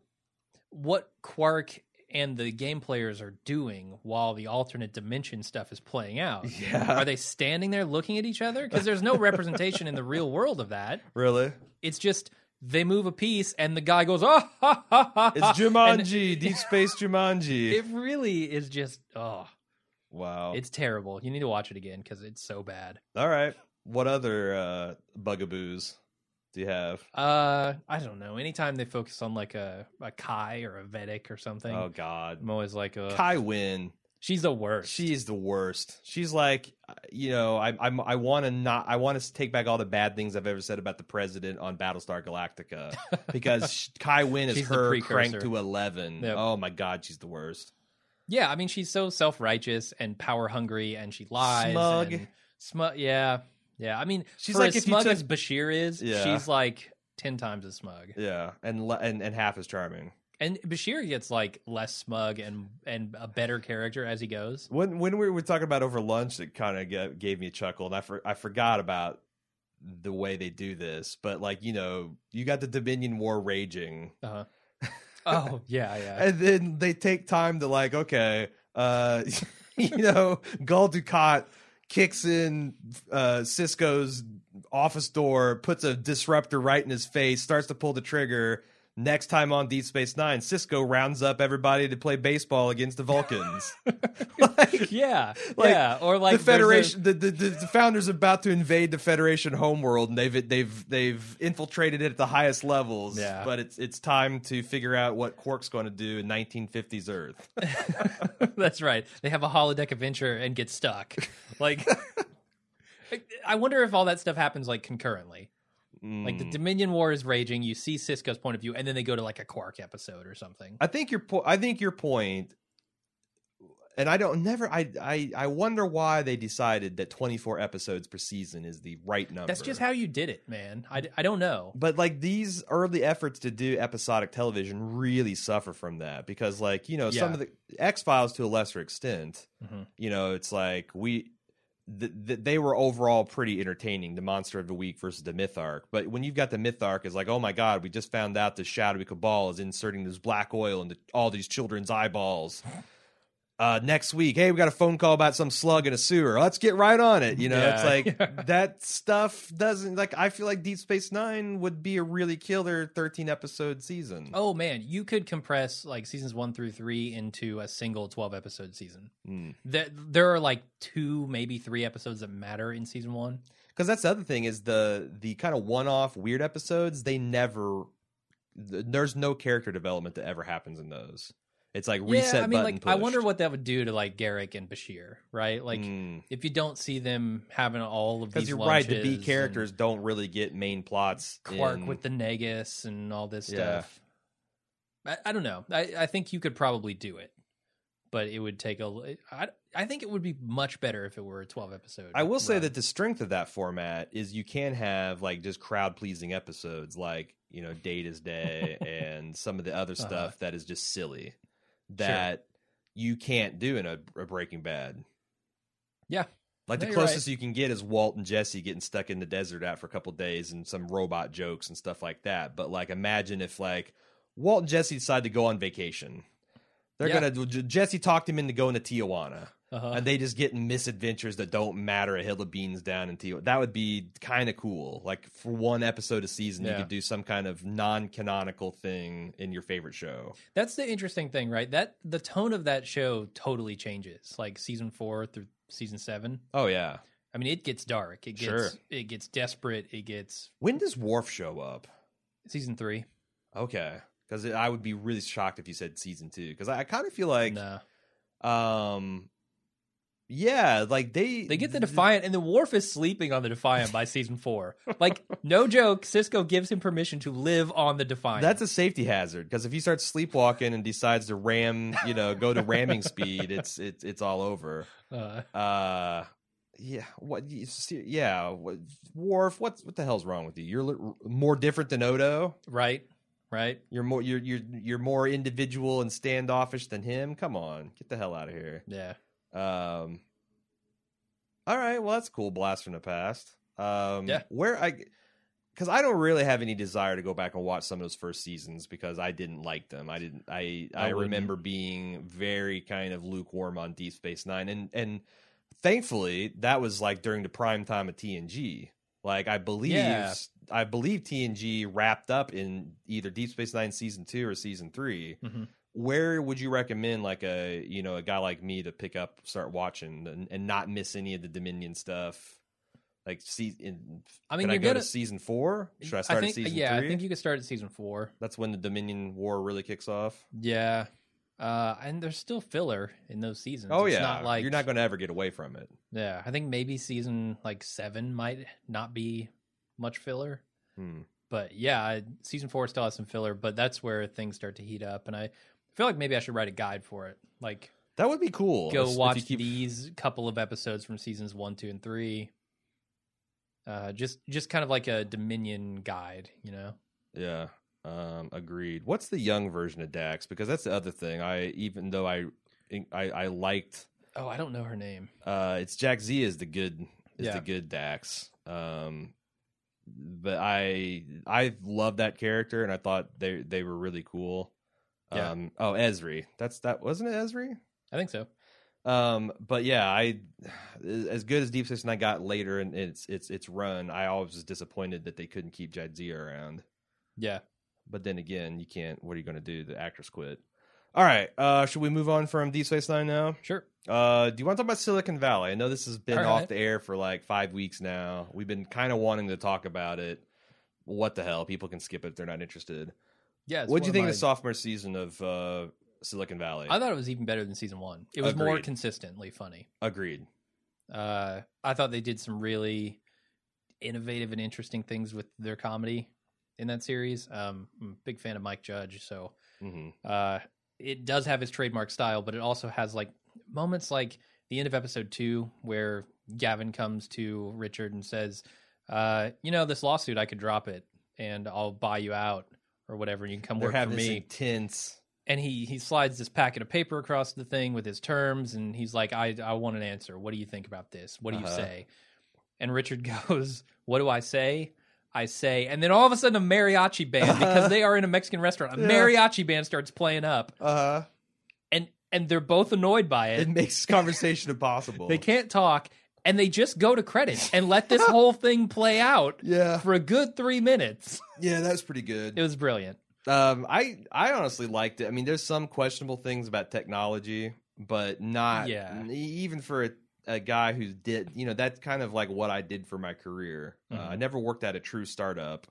what Quark and the game players are doing while the alternate dimension stuff is playing out. Yeah. Are they standing there looking at each other? Because there's no representation in the real world of that. Really? It's just they move a piece and the guy goes, oh, ha, ha, ha, It's ha," and Jumanji, Deep Space Jumanji. It really is just, oh, wow. it's terrible. You need to watch it again because it's so bad. All right. What other uh, bugaboos do you have? Uh, I don't know. Anytime they focus on like a, a Kai or a Vedek or something, Oh God, I'm always like, a Kai Winn. she's the worst. She's the worst. She's like, uh, you know, I I'm, I want to not. I want to take back all the bad things I've ever said about the president on Battlestar Galactica because Kai Winn is She's her cranked to eleven. Yep. Oh my God, she's the worst. Yeah, I mean she's so self righteous and power hungry, and she lies. Smug. and smug. Yeah, yeah. I mean, She's for like as smug took- as Bashir is, Yeah. she's like ten times as smug. Yeah, and le- and and half as charming. And Bashir gets like less smug and and a better character as he goes. When when we were talking about over lunch, it kind of gave me a chuckle, and I for, I forgot about the way they do this. But like you know, you got the Dominion War raging, Uh-huh. Oh yeah, yeah. and then they take time to like, okay, uh, you know, Gul Dukat kicks in uh, Sisko's office door, puts a disruptor right in his face, starts to pull the trigger. Next time on Deep Space Nine, Sisko rounds up everybody to play baseball against the Vulcans. like, yeah, like, yeah. Or like the a- Federation, the, the, the, the founders about to invade the Federation homeworld, and they've they've they've infiltrated it at the highest levels. Yeah. but it's it's time to figure out what Quark's going to do in 1950s Earth. That's right. They have a holodeck adventure and get stuck. Like, I wonder if all that stuff happens like concurrently. Like the Mm. Dominion War is raging. You see Sisko's point of view, and then they go to like a Quark episode or something. I think your po- I think your point, and I don't never. I I I wonder why they decided that twenty four episodes per season is the right number. That's just how you did it, man. I, I don't know. But like these early efforts to do episodic television really suffer from that because, like you know, some of the X Files to a lesser extent, Mhm. you know, it's like we. Th th they were overall pretty entertaining. The monster of the week versus the myth arc, but when you've got the myth arc, is like, oh my god, we just found out the shadowy cabal is inserting this black oil into all these children's eyeballs. Uh, next week, hey, we got a phone call about some slug in a sewer. Let's get right on it. You know, it's Yeah. like that stuff doesn't like. I feel like Deep Space Nine would be a really killer thirteen episode season. Oh man, you could compress like seasons one through three into a single twelve episode season. Mm. There, there are like two, maybe three episodes that matter in season one. because that's the other thing is the the kind of one off weird episodes. They never. There's no character development that ever happens in those. It's like reset yeah, I mean, button. like I wonder what that would do to like Garak and Bashir, right? Like Mm. if you don't see them having all of Because these you're right, the B characters don't really get main plots. and Quark in- with the Nagus and all this Yeah. stuff. I, I don't know. I, I think you could probably do it, but it would take a. I I think it would be much better if it were a twelve episode. I will say that the strength of that format is you can have like just crowd pleasing episodes, like you know Data's Day and some of the other Uh-huh. stuff that is just silly that you can't do in a, a Breaking Bad. Yeah. Like No, the you're right. closest you can get is Walt and Jesse getting stuck in the desert out for a couple days and some robot jokes and stuff like that. But like, imagine if like Walt and Jesse decide to go on vacation. They're Yeah. gonna Jesse talked him into going to Tijuana Uh-huh. and they just get misadventures that don't matter a hill of beans down in Tijuana. That would be kind of cool. Like for one episode a season, you could do some kind of non-canonical thing in your favorite show. That's the interesting thing, right? That the tone of that show totally changes, like season four through season seven. Oh yeah. I mean, it gets dark. It gets Sure. it gets desperate. It gets When does Worf show up? season three. Okay, because I would be really shocked if you said season two. Because I, I kind of feel like, no, um, yeah, like they they get the Defiant, and the Worf is sleeping on the Defiant by season four. Like, no joke, Sisko gives him permission to live on the Defiant. That's a safety hazard because if he starts sleepwalking and decides to ram, you know, go to ramming speed, it's it's it's all over. uh, Uh, yeah. What? Yeah. What, Worf. What? What the hell's wrong with you? You're li- more different than Odo. right, right. You're more. You're you're you're more individual and standoffish than him. Come on, get the hell out of here. Yeah, Um. All right. Well, that's cool. Blast from the past. Um. Yeah. Where I. Because I don't really have any desire to go back and watch some of those first seasons because I didn't like them. I didn't. I I, I remember being very kind of lukewarm on Deep Space Nine, and and thankfully that was like during the prime time of TNG. Like I believe Yeah. I believe TNG wrapped up in either Deep Space Nine season two or season 3 Mhm. Where would you recommend like a you know a guy like me to pick up, start watching, and, and not miss any of the Dominion stuff? Like, see, in, I mean, can I go to season four? Should I start I think, at season yeah, three? I think you could start at season four. That's when the Dominion War really kicks off. Yeah, uh, and there's still filler in those seasons. Oh It's yeah, not like you're not going to ever get away from it. Yeah, I think maybe season like seven might not be much filler, Hmm. but yeah, season four still has some filler. But that's where things start to heat up, and I feel like maybe I should write a guide for it. Like, That would be cool. go if- if watch keep- these couple of episodes from seasons one, two, and three. Uh, just just kind of like a Dominion guide, you know. Yeah, um, agreed. What's the young version of Dax? Because that's the other thing. I even though I I, I liked Oh, I don't know her name. uh, it's Jadzia is the good is Yeah. the good Dax. Um, but I I love that character and I thought they they were really cool. Yeah. Um, oh Ezri, that's that wasn't it Ezri? I think so. Um, but yeah, I as good as Deep Space Nine got later in its its its run, I always was disappointed that they couldn't keep Jadzia around. Yeah, But then again, you can't. What are you going to do? The actress quit. All right. Uh, should we move on from Deep Space Nine now? sure. Uh, do you want to talk about Silicon Valley? I know this has been All off right. the air for like five weeks now. We've been kind of wanting to talk about it. What the hell? People can skip it if they're not interested. Yeah. What do you think my- of the sophomore season of uh, Silicon Valley? I thought it was even better than season one. It was more consistently funny. Agreed. Uh, I thought they did some really innovative and interesting things with their comedy in that series. Um, I'm a big fan of Mike Judge, so hmm uh, it does have his trademark style, but it also has like moments like the end of episode two where Gavin comes to Richard and says, uh, "You know, this lawsuit, I could drop it and I'll buy you out or whatever, and you can come They're work for me." intense. and he he slides this packet of paper across the thing with his terms and he's like i i want an answer what do you think about this what do you Uh-huh. say and richard goes what do i say i say and then all of a sudden a mariachi band because they are in a mexican restaurant a Yeah. mariachi band starts playing up Uh huh. and and they're both annoyed by it It makes conversation impossible. they can't talk and they just go to credits and let this whole thing play out Yeah. for a good three minutes Yeah, that's pretty good. it was brilliant Um, I I honestly liked it. I mean, there's some questionable things about technology, but not Yeah. even for a, a guy who did. You know, that's kind of like what I did for my career. Uh, Mhm. I never worked at a true startup,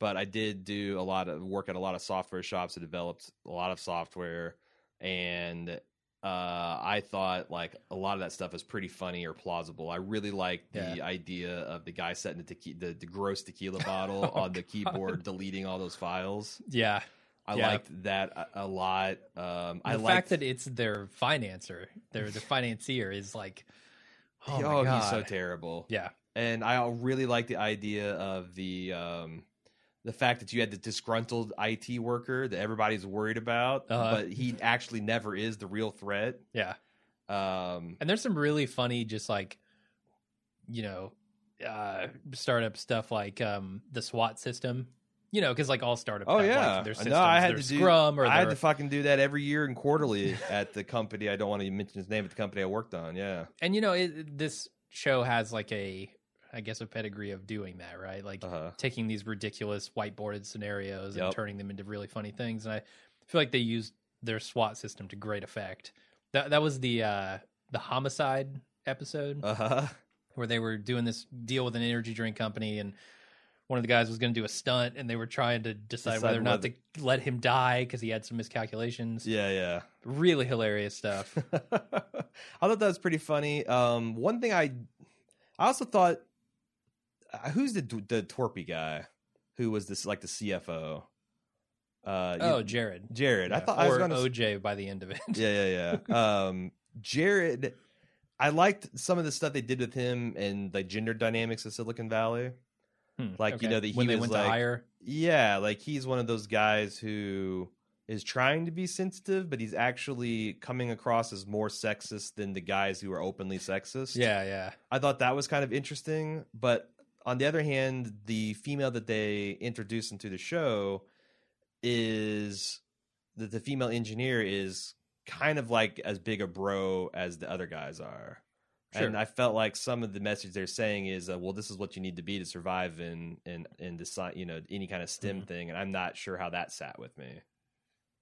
but I did do a lot of work at a lot of software shops that developed a lot of software, and uh, I thought like a lot of that stuff is pretty funny or plausible. I really liked the Yeah. idea of the guy setting the, the the gross tequila bottle Oh, on the keyboard, deleting all those files. yeah I Yeah. liked that a, a lot. Um, I the liked fact that it's their financer, their the financier is like, oh, oh, he's so terrible. yeah, And I really like the idea of the um, the fact that you had the disgruntled IT worker that everybody's worried about, Uh-huh. but he actually never is the real threat. yeah. Um, And there's some really funny, just like, you know, uh, startup stuff like um, the SWOT system. You know, because like all startups, oh yeah, like, their systems, no, I had to do Scrum or I had to fucking do that every year and quarterly at the company. I don't want to mention his name, at the company I worked on. Yeah, and you know, it, this show has like a, I guess, a pedigree of doing that, right? Like uh-huh. taking these ridiculous whiteboarded scenarios and turning them into really funny things. And I feel like they used their SWOT system to great effect. That that was the uh, the homicide episode uh huh. where they were doing this deal with an energy drink company and. One of the guys was going to do a stunt, and they were trying to decide, Decide whether or not whether- to let him die because he had some miscalculations. Yeah, yeah. Really hilarious stuff. I thought that was pretty funny. Um, one thing I, I also thought, uh, who's the the twerpy guy who was this like the CFO? Uh, oh, you- Jared. Jared. I Yeah, thought I was going to. OJ by the end of it. Yeah, yeah, yeah. um, Jared. I liked some of the stuff they did with him and the gender dynamics of Silicon Valley. Hmm, Like, you know, that he when they was went like- to hire. Yeah, like he's one of those guys who is trying to be sensitive, but he's actually coming across as more sexist than the guys who are openly sexist. Yeah, yeah. I thought that was kind of interesting. But on the other hand, the female that they introduced into the show is that the female engineer is kind of like as big a bro as the other guys are. Sure. And I felt like some of the message they're saying is, uh, well, this is what you need to be to survive in in in the sci- you know any kind of STEM Mhm. thing, and I'm not sure how that sat with me.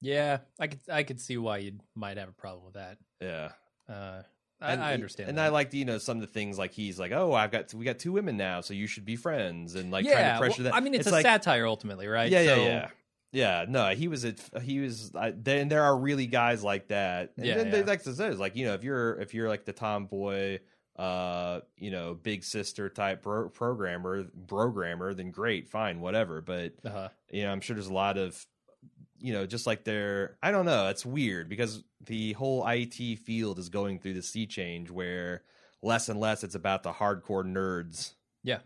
Yeah, I could I could see why you might have a problem with that. Yeah, Uh, And I understand. And that. I liked you know some of the things like he's like, oh, I've got we got two women now, so you should be friends, and like trying yeah, to pressure well, that. I mean, it's, a like, satire ultimately, right? Yeah, So- yeah, yeah. Yeah, no, he was a he was. I, then there are really guys like that. And Yeah, then they like to say, is like you know, if you're if you're like the tomboy, uh, you know, big sister type pro- programmer, programmer, then great, fine, whatever. But Uh-huh. you know, I'm sure there's a lot of, you know, just like they're, I don't know. It's weird because the whole IT field is going through the sea change where less and less it's about the hardcore nerds Yeah.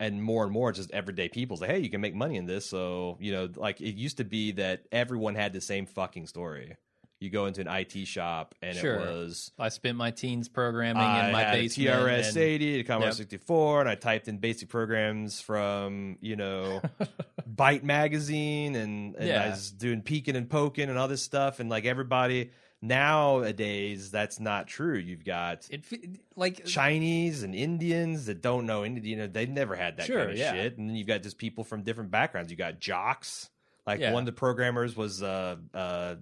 and more and more just everyday people say hey you can make money in this so you know like it used to be that everyone had the same fucking story you go into an IT shop and Sure. it was I spent my teens programming I in my basement. TRS and- 80 to Commodore Yep. 64 and I typed in basic programs from you know Byte magazine and, and I was doing peeking and poking and all this stuff and like everybody nowadays that's not true you've got It like Chinese and Indians that don't know any you know, they've never had that Sure, kind of yeah. shit. And then you've got just people from different backgrounds. You got jocks. Like Yeah. one of the programmers was uh, uh,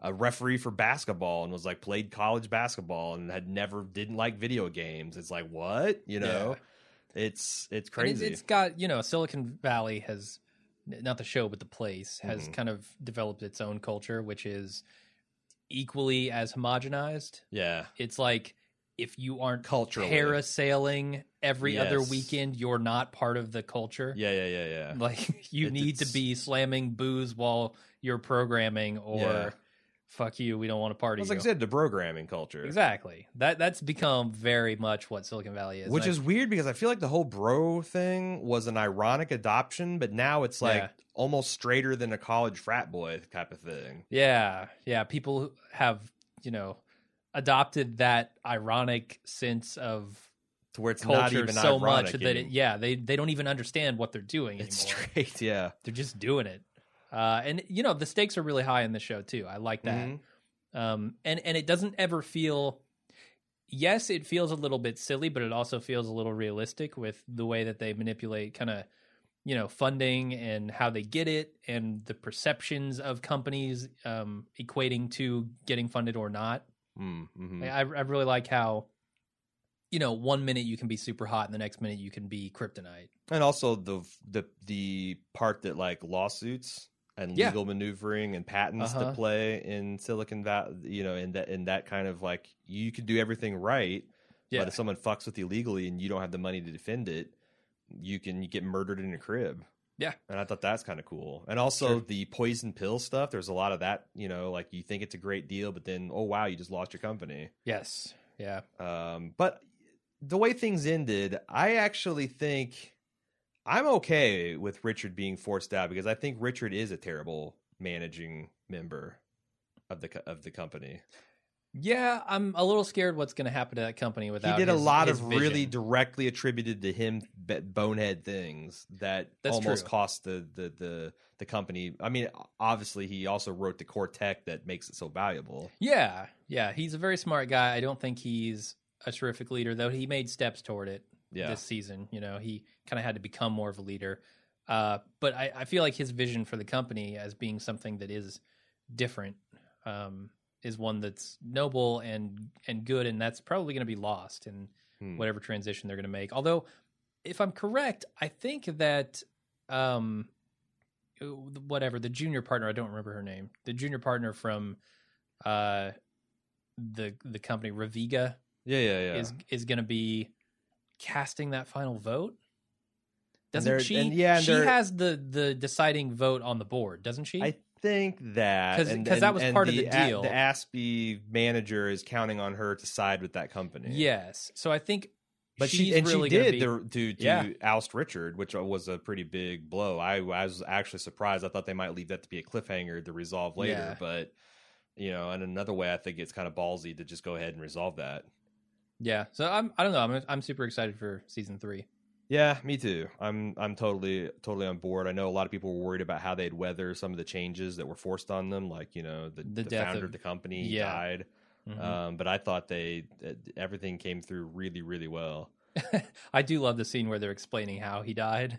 a referee for basketball and was like played college basketball and had never didn't like video games. It's like what you know, it's it's and it- crazy. it's got you know Silicon Valley has not the show but the place has Mhm. kind of developed its own culture, which is equally as homogenized. yeah, It's like if you aren't Culturally. parasailing every other weekend, you're not part of the culture. Yeah, yeah, yeah, yeah. Like you It- need to be slamming booze while you're programming, or Yeah. Fuck you, we don't want to party. It's like I said, the programming culture. Exactly. That that's become very much what Silicon Valley is. Which And I- is weird because I feel like the whole bro thing was an ironic adoption, but now it's like Yeah. almost straighter than a college frat boy type of thing. yeah, yeah. People have you know adopted that ironic sense of To where it's not culture even so much ironic that it, yeah they they don't even understand what they're doing it's anymore. straight, yeah. They're just doing it. Uh, and you know the stakes are really high in the show too. I like that. Mhm. um, and and it doesn't ever feel. Yes, it feels a little bit silly, but it also feels a little realistic with the way that they manipulate kind of, you know, funding and how they get it, and the perceptions of companies um, equating to getting funded or not. Mm, mhm. I, I really like how, you know, one minute you can be super hot, and the next minute you can be kryptonite. And also the the the part that like lawsuits and Yeah. legal maneuvering and patents Uh-huh. that play in Silicon Valley, you know, in that in that kind of like you can do everything right, Yeah, but if someone fucks with you legally and you don't have the money to defend it, you can get murdered in a crib. Yeah. And I thought that's kind of cool. And also Sure. the poison pill stuff, there's a lot of that, you know, like you think it's a great deal, but then oh wow, you just lost your company. yes, yeah, Um, but the way things ended, I actually think I'm okay with Richard being forced out because I think Richard is a terrible managing member of the of the company. yeah. I'm a little scared what's going to happen to that company without. he did a lot his of really directly attributed to him bonehead things that That's almost true. cost the, the the the company. I mean, obviously he also wrote the core tech that makes it so valuable. Yeah, yeah, he's a very smart guy. I don't think he's a terrific leader, though. He made steps toward it Yeah. this season. You know, he kind of had to become more of a leader. Uh, but I, I feel like his vision for the company as being something that is different um, is one that's noble and and good, and that's probably going to be lost in Hmm. whatever transition they're going to make. Although, if I'm correct, I think that um, whatever the junior partner, I don't remember her name, the junior partner from uh, the the company Raviga Yeah, yeah, yeah. is is going to be casting that final vote. Doesn't she? and yeah, and she has the the deciding vote on the board, doesn't she? I think that 'Cause- 'cause that was and part of the A- deal. the Aspie manager is counting on her to side with that company. yes. So I think, but she's she and really she did be- the, to to Yeah. oust Richard, which was a pretty big blow. I, I was actually surprised. I thought they might leave that to be a cliffhanger to resolve later, Yeah. but you know, in another way, I think it's kind of ballsy to just go ahead and resolve that. yeah. So I'm I don't know. I'm I'm super excited for season three. Yeah, me too. I'm I'm totally totally on board. I know a lot of people were worried about how they'd weather some of the changes that were forced on them, like you know the, The the, founder of- of the company Yeah. died. Mhm. Um, but I thought they everything came through really really well. I do love the scene where they're explaining how he died.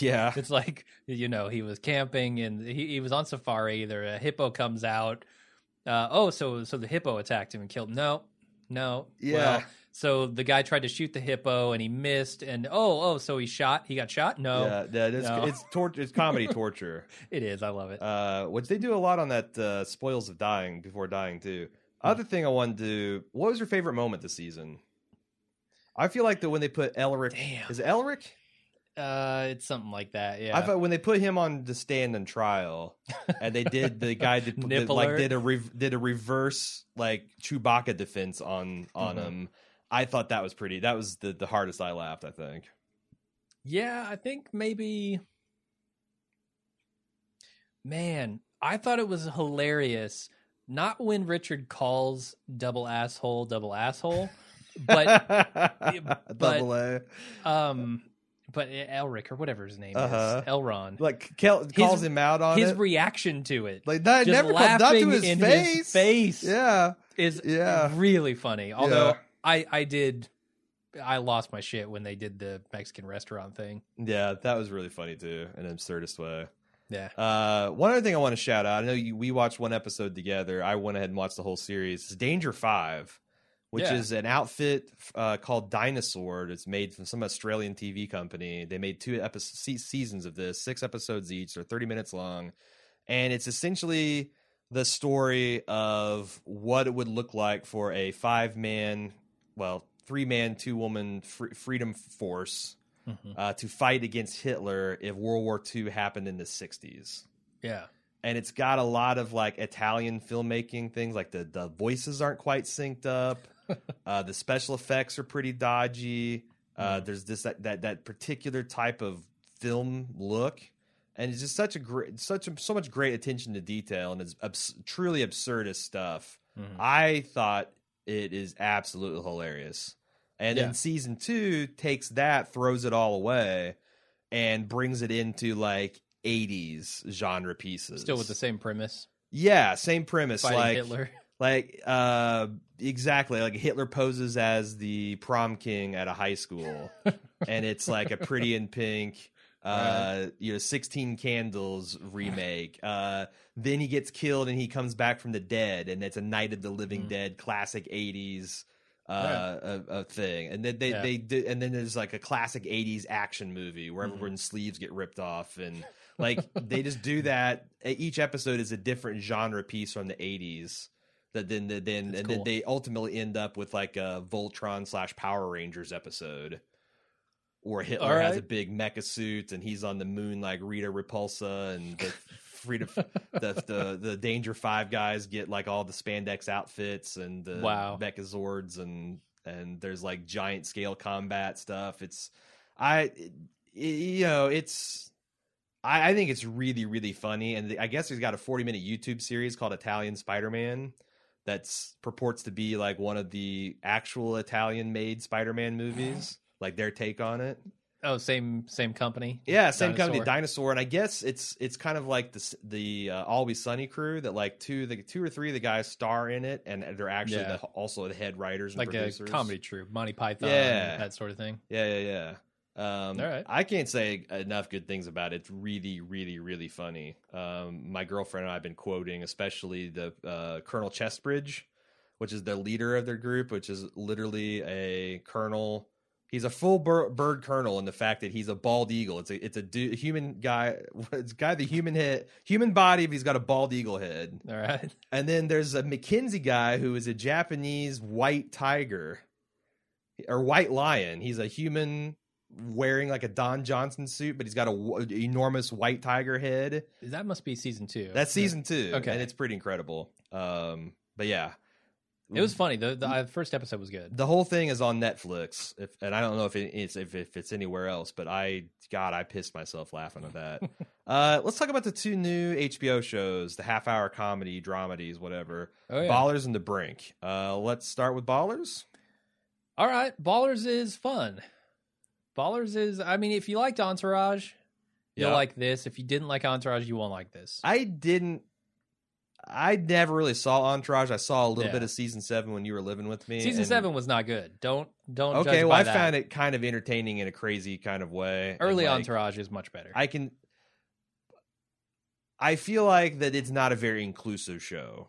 Yeah, It's like you know he was camping and he, he was on safari. There a hippo comes out. Uh, oh, so so the hippo attacked him and killed. him. No, no. Yeah. Well, so the guy tried to shoot the hippo and he missed. And oh oh, so he shot. He got shot. No, yeah, that is No. it's torture. It's comedy torture. it is. I love it. Uh, which they do a lot on that uh, spoils of dying before dying too. Hmm. Other thing I wanted to, what was your favorite moment this season? I feel like that when they put Elric, Damn. is it Elric? Uh, it's something like that. Yeah. I thought when they put him on the stand and trial, and they did the guy that, that, Nip like did a re- did a reverse like Chewbacca defense on on Mhm. him. I thought that was pretty. That was the the hardest I laughed. I think. Yeah, I think maybe. Man, I thought it was hilarious. Not when Richard calls double asshole, double asshole, but double A. um, but Elric or whatever his name Uh-huh. is, Elron. Like Kel- calls him out on his it. reaction to it, like that never comes up to his face. his face, Yeah. is Yeah. really funny. Although Yeah. I I did, I lost my shit when they did the Mexican restaurant thing. Yeah, that was really funny too, in an absurdist way. Yeah, Uh, one other thing I want to shout out. I know you, we watched one episode together. I went ahead and watched the whole series. It's Danger Five, which Yeah. is an outfit uh, called Dinosaur. It's made from some Australian TV company. They made two epi- se- seasons of this, six episodes each. They're thirty minutes long, and it's essentially the story of what it would look like for a five man well three man two woman fr- freedom force Mhm. uh, to fight against Hitler if World War II happened in the '60s. Yeah. and it's got a lot of like Italian filmmaking things. Like the the voices aren't quite synced up. uh, the special effects are pretty dodgy. Uh, There's this that, that that particular type of film look, and it's just such a great, such a, so much great attention to detail, and it's abs- truly absurdist stuff. Mhm. I thought it is absolutely hilarious. And Yeah. then season two takes that, throws it all away, and brings it into like 80s genre pieces. Still with the same premise. Yeah, same premise. Fighting like Hitler. like uh exactly like Hitler poses as the prom king at a high school and it's like a pretty in pink uh you know 16 candles remake uh then he gets killed and he comes back from the dead and it's a night of the living Mhm. dead classic 80s uh Right. a, a thing and then they Yeah. they do and then there's like a classic 80s action movie where Mhm. everyone's sleeves get ripped off and like they just do that each episode is a different genre piece from the 80s that then then then That's and cool. then they ultimately end up with like a Voltron slash Power Rangers episode where Hitler All has a big mecha suit and he's on the moon like Rita Repulsa and the Frida the, the the Danger Five guys get like all the spandex outfits and the Wow. Megazords and and there's like giant scale combat stuff. It's I it, you know it's I, I think it's really really funny and I guess he's got a 40 minute YouTube series called Italian Spider Man that's purports to be like one of the actual Italian made Spider Man movies, like their take on it. Oh, same same company. Yeah, same company, Dinosaur. Dinosaur, and I guess it's it's kind of like the the uh, Always Sunny crew that like two the two or three of the guys star in it, and they're actually Yeah. the, also the head writers and Like a comedy troupe, Monty Python, Yeah. that sort of thing. Yeah, yeah, yeah. Um, All right. I can't say enough good things about it. It's really, really, really funny. Um, my girlfriend and I have been quoting, especially the uh, Colonel Chestbridge, which is the leader of their group, which is literally a colonel. He's a full bir- bird colonel in the fact that he's a bald eagle. It's a it's a du- human guy. It's guy the human head, human body, but he's got a bald eagle head. All right. And then there's a McKinsey guy who is a Japanese white tiger or white lion. He's a human wearing like a Don Johnson suit, but he's got a w- enormous white tiger head. That must be season two. That's season two, Okay. and it's pretty incredible. Um, but yeah, It was funny. The, the uh, first episode was good. the whole thing is on Netflix, if, and I don't know if it, it's if, if it's anywhere else. But I, God, I pissed myself laughing at that. uh, let's talk about the two new HBO shows, the half-hour comedy dramedies, whatever. Oh yeah. Ballers and The Brink. Uh, let's start with Ballers. All right. Ballers is fun. Ballers is. I mean, if you liked Entourage, you'll Yeah. like this. If you didn't like Entourage, you won't like this. I didn't. I never really saw Entourage. I saw a little Yeah. bit of season seven when you were living with me. Season and- seven was not good. Don't don't. Okay, judge well, I that. found it kind of entertaining in a crazy kind of way. Early like, Entourage is much better. I can. I feel like that it's not a very inclusive show.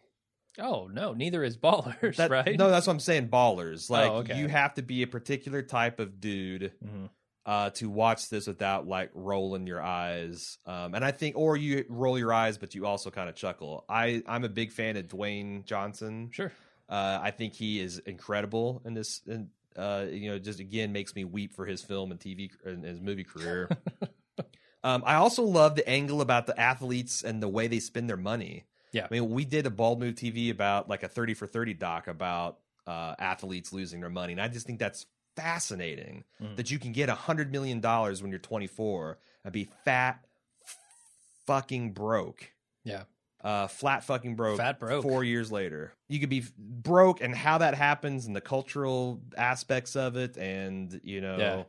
oh no, neither is Ballers, That- right? No, that's what I'm saying. Ballers, like Oh, okay. you have to be a particular type of dude Mhm. Uh, to watch this without like rolling your eyes. Um, and I think, or you roll your eyes, but you also kind of chuckle. I I'm a big fan of Dwayne Johnson. Sure. Uh, I think he is incredible in this. And uh, you know, just again makes me weep for his film and TV and his movie career. um, I also love the angle about the athletes and the way they spend their money. Yeah. I mean, we did a Bald Move TV about like a thirty for thirty doc about uh, athletes losing their money, and I just think that's fascinating Mhm. that you can get a hundred million dollars when you're 24 and be fat, fucking broke Yeah. uh, flat fucking broke. Fat broke. Four years later, you could be broke, and how that happens, and the cultural aspects of it, and you know Yeah.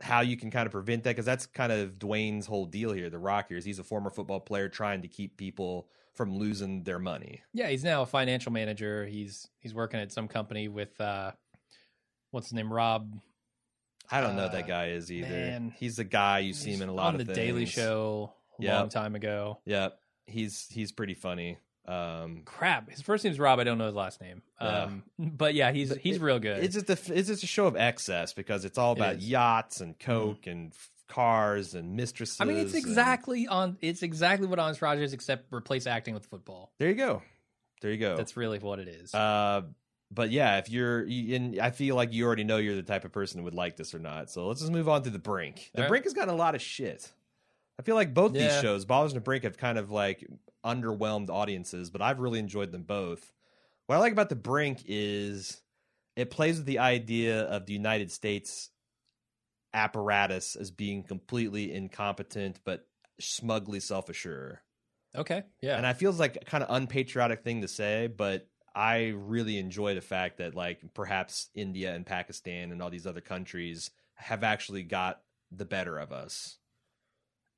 how you can kind of prevent that, because that's kind of Dwayne's whole deal here. The Rock here is he's a former football player trying to keep people from losing their money. Yeah, he's now a financial manager. He's he's working at some company with uh what's his name? Rob I don't know Uh, that guy is either. man. He's the guy you see him in a lot on of the things. Daily Show a Yep. long time ago. Yep, he's he's pretty funny. Um, Crap, his first name's Rob. I don't know his last name. Yeah. Um, but yeah, he's But he's it- real good. It's just a it's just a show of excess because it's all about. Mm-hmm. yachts and coke and cars and mistresses. I mean, it's and- exactly on. It's exactly what Entourage is, except replace acting with football. there you go, there you go. That's really what it is. uh, but yeah, if you're, you, and I feel like you already know you're the type of person who would like this or not. So let's just move on to the Brink. The right. Brink has gotten a lot of shit. I feel like both these shows, Ballers and the Brink, have kind of like underwhelmed audiences, but I've really enjoyed them both. What I like about the Brink is it plays with the idea of the United States apparatus as being completely incompetent but smugly self-assured. Okay. Yeah. And I feels like a kind of unpatriotic thing to say, but I really enjoy the fact that like perhaps India and Pakistan and all these other countries have actually got the better of us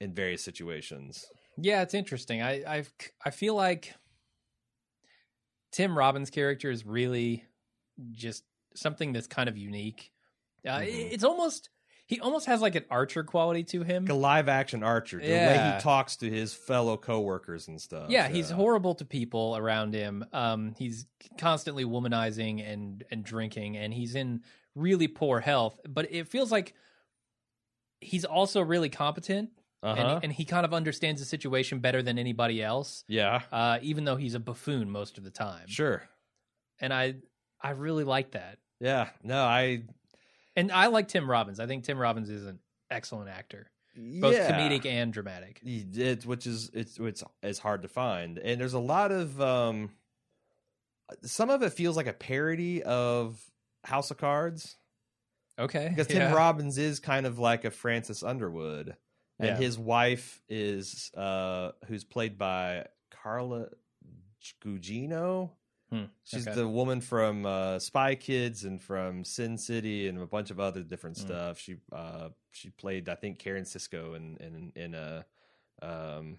in various situations. Yeah, it's interesting. I I I feel like Tim Robbins' character is really just something that's kind of unique. Uh, Mhm. It's almost he almost has like an Archer quality to him. Like a live action Archer, the way he talks to his fellow coworkers and stuff. yeah, he's horrible to people around him. Um, he's constantly womanizing and and drinking, and he's in really poor health. But it feels like he's also really competent, Uh-huh. and, and he kind of understands the situation better than anybody else. yeah, Uh, even though he's a buffoon most of the time. sure. and I I really like that. Yeah, no, I And I like Tim Robbins. I think Tim Robbins is an excellent actor, both yeah. comedic and dramatic. it which is it's it's it's hard to find and there's a lot of um some of it feels like a parody of house of cards Okay, because tim yeah. robbins is kind of like a francis underwood and Yeah. his wife is uh who's played by carla gugino Hmm, she's okay. the woman from uh spy kids and from sin city and a bunch of other different Hmm. stuff she uh she played i think karen sisco in in in a um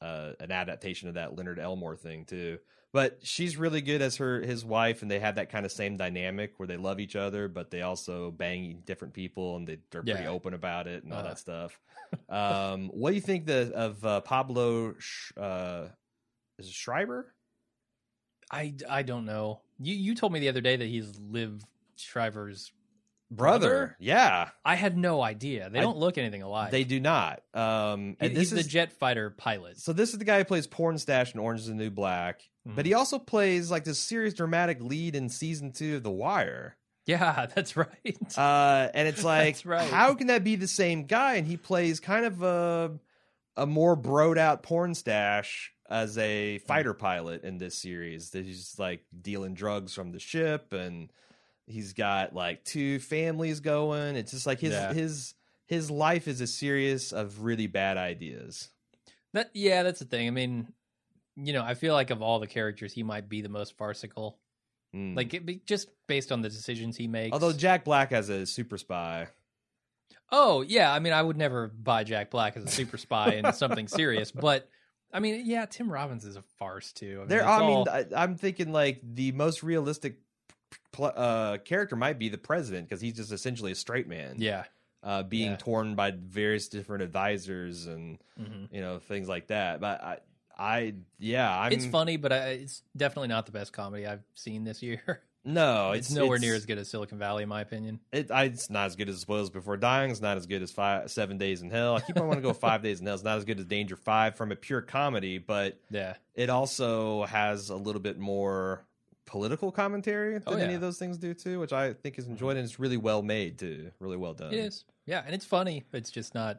uh an adaptation of that leonard elmore thing too but she's really good as her his wife and they have that kind of same dynamic where they love each other but they also bang different people and they, they're pretty open about it and all Uh-huh. that stuff um what do you think the, of uh, pablo Sh- uh is it schreiber I I don't know. You you told me the other day that he's Liev Schreiber's. brother, Brother? yeah I had no idea. They I- don't look anything alike. They do not. Um, He- and he's this is the jet fighter pilot. so. This is the guy who plays Pornstache in Orange is the New Black, Mhm. but he also plays like this serious dramatic lead in season two of The Wire. Yeah, that's right. Uh, and it's like, right. how can that be the same guy? And he plays kind of a a more broed out pornstache as a fighter pilot in this series. He's like dealing drugs from the ship, and he's got like two families going. It's just like his Yeah. his his life is a series of really bad ideas. that yeah, that's the thing. I mean, you know, I feel like of all the characters, he might be the most farcical. Mm. Like it, be- just based on the decisions he makes. although Jack Black as a super spy, Oh yeah, I mean, I would never buy Jack Black as a super spy in something serious, but I mean, yeah, Tim Robbins is a farce too. I mean, there. I all- mean, I, I'm thinking like the most realistic pl- uh, character might be the president because he's just essentially a straight man. yeah, uh, being Yeah. torn by various different advisors and hmm you know things like that. But I, I yeah, I'm, it's funny, but I, it's definitely not the best comedy I've seen this year. No, it's, it's, nowhere it's, near as good as Silicon Valley, in my opinion. It, I, it's not as good as Spoils Before Dying. It's not as good as five, Seven Days in Hell. I keep on wanting to go Five Days in Hell. It's not as good as Danger Five from a pure comedy, but Yeah, it also has a little bit more political commentary oh, than Oh, any of those things do too, which I think is enjoyed and it's really well made too, really well done. it is. Yeah, and it's funny. It's just not.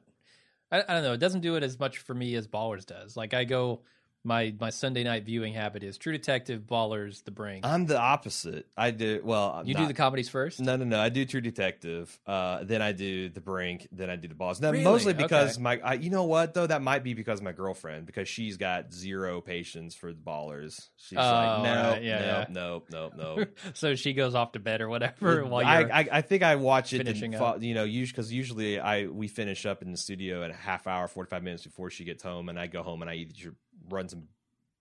I, I don't know. It doesn't do it as much for me as Ballers does. Like I go, my my Sunday night viewing habit is True Detective, Ballers, The Brink. I'm the opposite. I do well. you not- do the comedies first. No, no, no. I do True Detective. Uh, then I do The Brink. Then I do The Boss. Now, Really? mostly because Okay. my, I, you know what though, that might be because my girlfriend because she's got zero patience for the ballers. She's Oh, like, no, right. Yeah, no, no, no, no. so she goes off to bed or whatever while I, you're. I, I think I watch it, finishing and, up. you know, because usually I we finish up in the studio at a half hour, forty five minutes before she gets home, and I go home and I either run some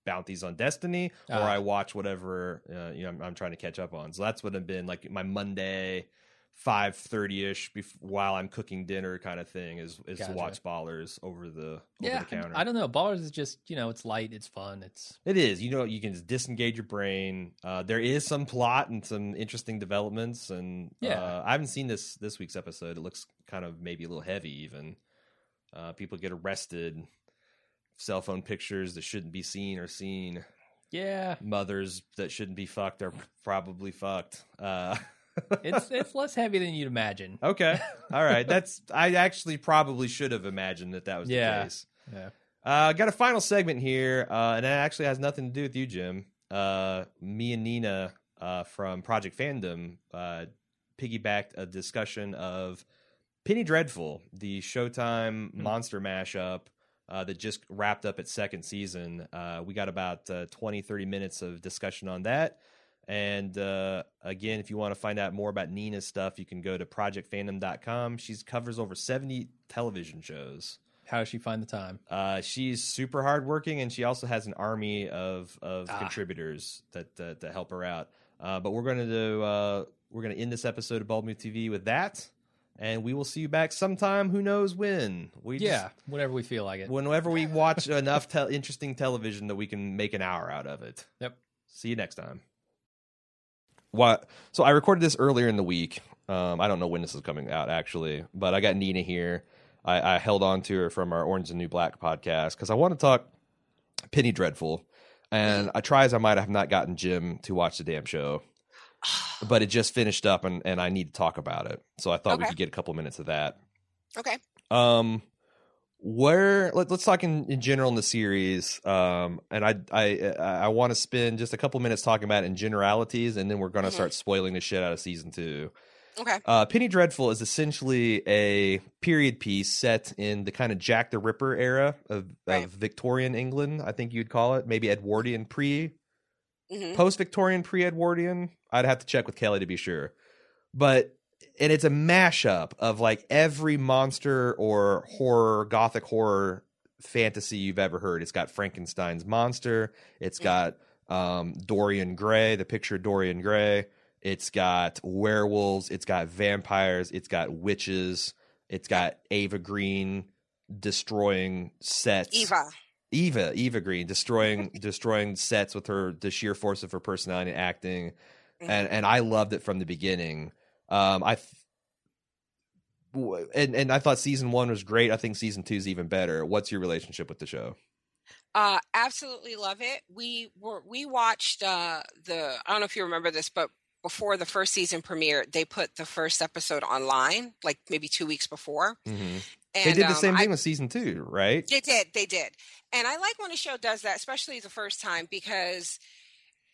bounties on Destiny or Ah. I watch whatever uh, you know I'm, I'm trying to catch up on. So that's what I've been like my Monday five thirty ish while I'm cooking dinner kind of thing is is Gotcha. to watch Ballers over the over yeah, the counter. I don't know. Ballers is just you know it's light, it's fun, it's It is. You know, you can just disengage your brain. Uh, there is some plot and some interesting developments, and Yeah. uh, I haven't seen this this week's episode. It looks kind of maybe a little heavy. Even uh, people get arrested. Cell phone pictures that shouldn't be seen or seen. Yeah, mothers that shouldn't be fucked are probably fucked. Uh, it's it's less heavy than you'd imagine. okay, all right. That's I actually probably should have imagined that that was Yeah. the case. Yeah. Uh, got a final segment here, uh, and it actually has nothing to do with you, Jim. Uh, me and Nina uh, from Project Fandom uh, piggybacked a discussion of Penny Dreadful, the Showtime monster mashup uh, that just wrapped up its second season. Uh, we got about uh, 20, 30 minutes of discussion on that. And uh, again, if you want to find out more about Nina's stuff, you can go to projectfandom.com. She covers over 70 television shows. How does she find the time? Uh, she's super hardworking, and she also has an army of of Ah. contributors that, that that help her out. Uh, but we're going to do uh, we're going to end this episode of Bald Move TV with that, and we will see you back sometime. Who knows when? We just- Yeah, whenever we feel like it. whenever we watch enough te- interesting television that we can make an hour out of it. Yep. See you next time. What? So I recorded this earlier in the week. Um, I don't know when this is coming out actually, but I got Nina here. I, I held on to her from our Orange and New Black podcast because I want to talk Penny Dreadful, and I try as I might, I have not gotten Jim to watch the damn show, but it just finished up, and and I need to talk about it. So I thought we could get a couple minutes of that. Okay. Um, where let, let's talk in, in general in the series. Um, and I I I want to spend just a couple minutes talking about it in generalities, and then we're going to Mhm. start spoiling the shit out of season two. Okay. Uh, Penny Dreadful is essentially a period piece set in the kind of Jack the Ripper era of, Right. of Victorian England. I think you'd call it maybe Edwardian pre hmm post Victorian, pre Edwardian. I'd have to check with Kelly to be sure. But and it's a mashup of like every monster or horror, gothic horror fantasy you've ever heard. It's got Frankenstein's monster. It's Mhm. got um, Dorian Gray, the picture of Dorian Gray. It's got werewolves. It's got vampires. It's got witches. It's got Ava Green destroying sets. Eva. Eva, Eva Green, destroying destroying sets with her the sheer force of her personality and acting, and and I loved it from the beginning. Um, I and and I thought season one was great. I think season two is even better. What's your relationship with the show? Uh, absolutely love it. We were we watched uh, the I don't know if you remember this, but before the first season premiere, they put the first episode online, like maybe two weeks before. Mm-hmm. And They did the um, same I- thing with season two, right? They did, they did. And I like when a show does that, especially the first time, because,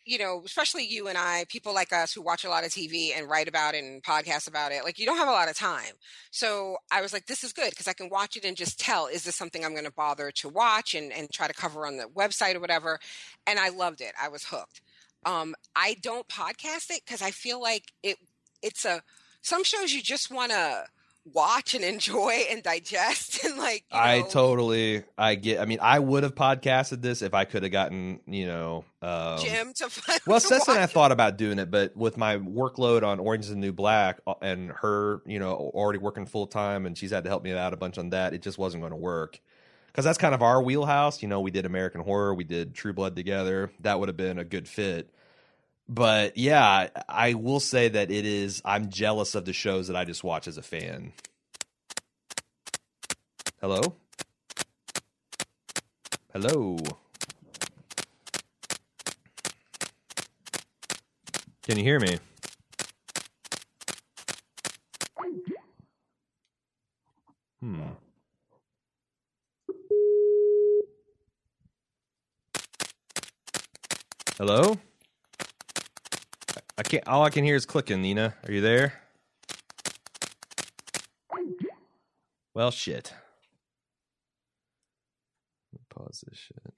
you know, especially you and I, people like us who watch a lot of TV and write about it and podcast about it, like you don't have a lot of time. So I was like, this is good because I can watch it and just tell, is this something I'm going to bother to watch and, and try to cover on the website or whatever? And I loved it. I was hooked. Um, I don't podcast it because I feel like it, it's a, some shows you just want to watch and enjoy and digest and like, you I know, totally, I get. I mean, I would have podcasted this if I could have gotten, you know, um, Jim to Well, Cessa and I thought about doing it, but with my workload on Orange is the New Black uh, and her, you know, already working full time and she's had to help me out a bunch on that, it just wasn't going to work. Because that's kind of our wheelhouse. You know, we did American Horror, we did True Blood together. That would have been a good fit. But yeah, I- will say that it is, I'm jealous of the shows that I just watch as a fan. Hello? Hello? Can you hear me? Hmm. Hello? I can't. All I can hear is clicking. Nina, are you there? Well, shit. Pause this shit.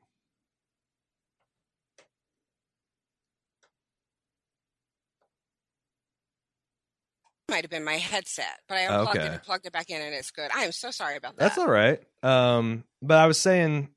might have been my headset, but I unplugged Okay. it and plugged it back in, and it's good. I am so sorry about that. That's all right. Um, but I was saying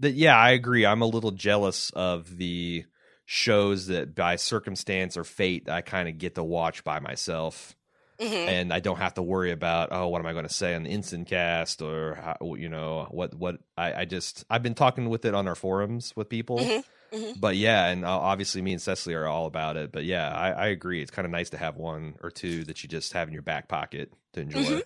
that yeah, I agree. I'm a little jealous of the shows that by circumstance or fate I kind of get to watch by myself, Mhm. and I don't have to worry about oh, what am I going to say on the instant cast or how, you know what what I, I just I've been talking with it on our forums with people. Mhm. Mhm. But yeah, and obviously me and Cecily are all about it. But yeah, I, I agree. It's kind of nice to have one or two that you just have in your back pocket to enjoy.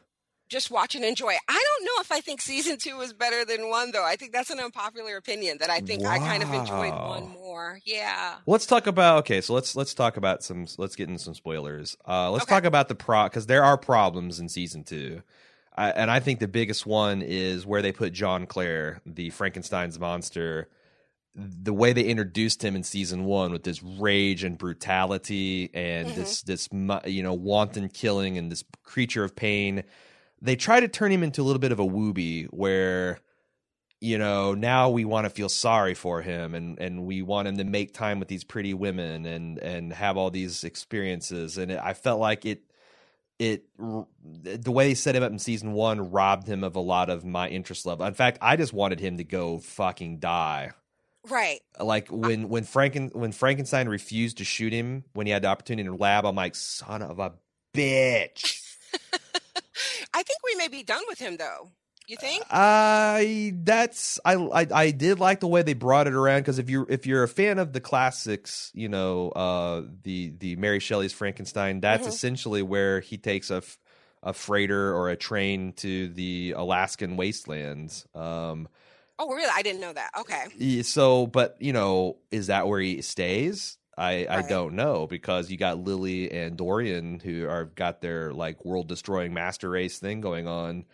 Just watch and enjoy. I don't know if I think season two is better than one, though. I think that's an unpopular opinion that I think I kind of enjoyed one more. Yeah. Let's talk about okay. So let's let's talk about some. Let's get into some spoilers. Uh, let's Okay. talk about the pro because there are problems in season two, I, and I think the biggest one is where they put John Clare, the Frankenstein's monster. The way they introduced him in season one with this rage and brutality and Mhm. this this you know wanton killing and this creature of pain, they try to turn him into a little bit of a wooby where you know now we want to feel sorry for him and and we want him to make time with these pretty women and and have all these experiences. And it, i felt like it it the way they set him up in season one robbed him of a lot of my interest level. In fact i just wanted him to go fucking die. Right. like when when franken when frankenstein refused to shoot him when he had the opportunity in the lab i'm like son of a bitch I think we may be done with him, though. You think? I that's I, I I did like the way they brought it around because if you if you're a fan of the classics, you know, uh, the the Mary Shelley's Frankenstein, that's Mhm. essentially where he takes a f- a freighter or a train to the Alaskan wastelands. Um, oh, really? I didn't know that. Okay. so, but you know, is that where he stays? I, I don't know because you got Lily and Dorian who are got their like world destroying master race thing going on.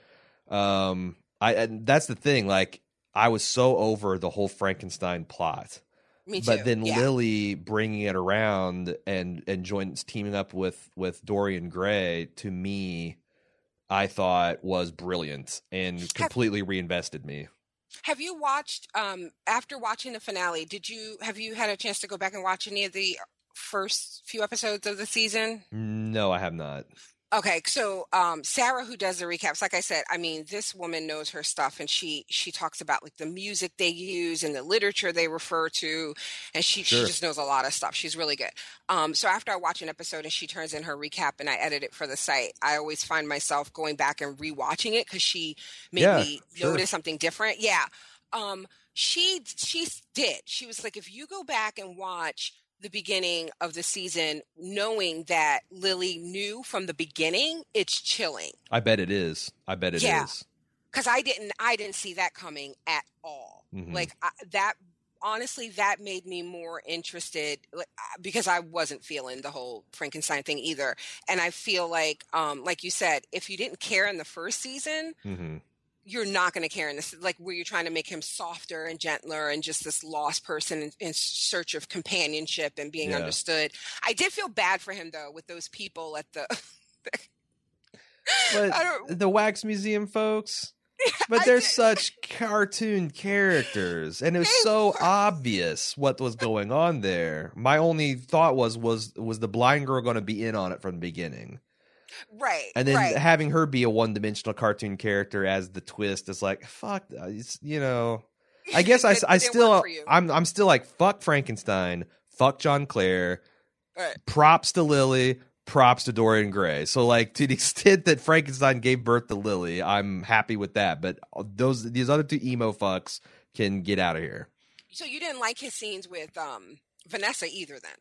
Um, I and that's the thing. Like, I was so over the whole Frankenstein plot, but then yeah. Lily bringing it around and and joins teaming up with with Dorian Gray to me, I thought was brilliant and completely reinvested me. Have you watched um after watching the finale, did you have you had a chance to go back and watch any of the first few episodes of the season? No, I have not. Okay, so um Sarah who does the recaps, like I said, I mean, this woman knows her stuff and she she talks about like the music they use and the literature they refer to and she Sure. she just knows a lot of stuff. She's really good. Um so after I watch an episode and she turns in her recap and I edit it for the site, I always find myself going back and rewatching it cuz she made Yeah, me sure. notice something different. Yeah. Um she she did. She was like if you go back and watch the beginning of the season knowing that Lily knew from the beginning, it's chilling. I bet it is. I bet it is. Yeah. Cuz I didn't I didn't see that coming at all. Mhm. Like I, that honestly that made me more interested uh, because I wasn't feeling the whole Frankenstein thing either. And I feel like um like you said, if you didn't care in the first season, hmm you're not going to care in this like where you're trying to make him softer and gentler and just this lost person in, in search of companionship and being Yeah. understood i did feel bad for him though with those people at the But I don't- the Wax Museum folks, but they're such cartoon characters, and it was so obvious what was going on there. My only thought was was was the blind girl going to be in on it from the beginning, right and then right having her be a one dimensional cartoon character as the twist is like fuck. uh, It's, you know, I guess I, It I didn't still work for you. I'm I'm still like fuck Frankenstein, fuck John Clare, Right. props to Lily, props to Dorian Gray. So like to the extent that Frankenstein gave birth to Lily, I'm happy with that. But those these other two emo fucks can get out of here. so you didn't like his scenes with um vanessa either then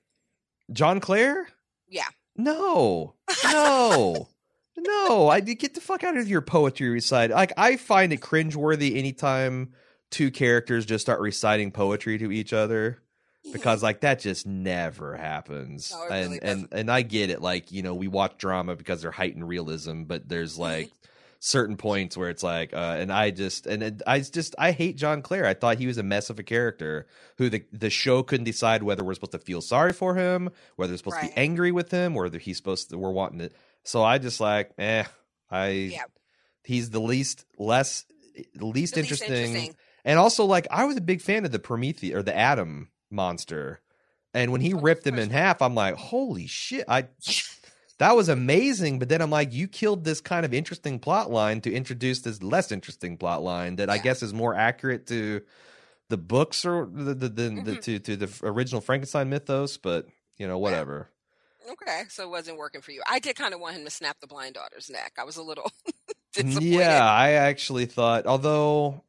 John Clare? yeah No. No. no. I get the fuck out of your poetry recite. Like I find it cringeworthy anytime two characters just start reciting poetry to each other. because like that just never happens No, and really and doesn't. and i get it like you know we watch drama because they're heightened realism but there's Mm-hmm. like certain points where it's like uh and i just and it, i just i hate john clare i thought he was a mess of a character who the the show couldn't decide whether we're supposed to feel sorry for him whether we're supposed to be angry with him or whether he's supposed to we're wanting to so i just like eh i yeah he's the least less least, the least interesting interesting and also, like, I was a big fan of the Prometheus or the Atom monster. And when he Oh, ripped him in half, I'm like, holy shit. I that was amazing. But then I'm like, you killed this kind of interesting plot line to introduce this less interesting plot line that I guess is more accurate to the books or the, the, the, the Mhm. to, to the original Frankenstein mythos, but you know, whatever. okay so it wasn't working for you i did kind of want him to snap the blind daughter's neck i was a little disappointed Yeah, I actually thought, although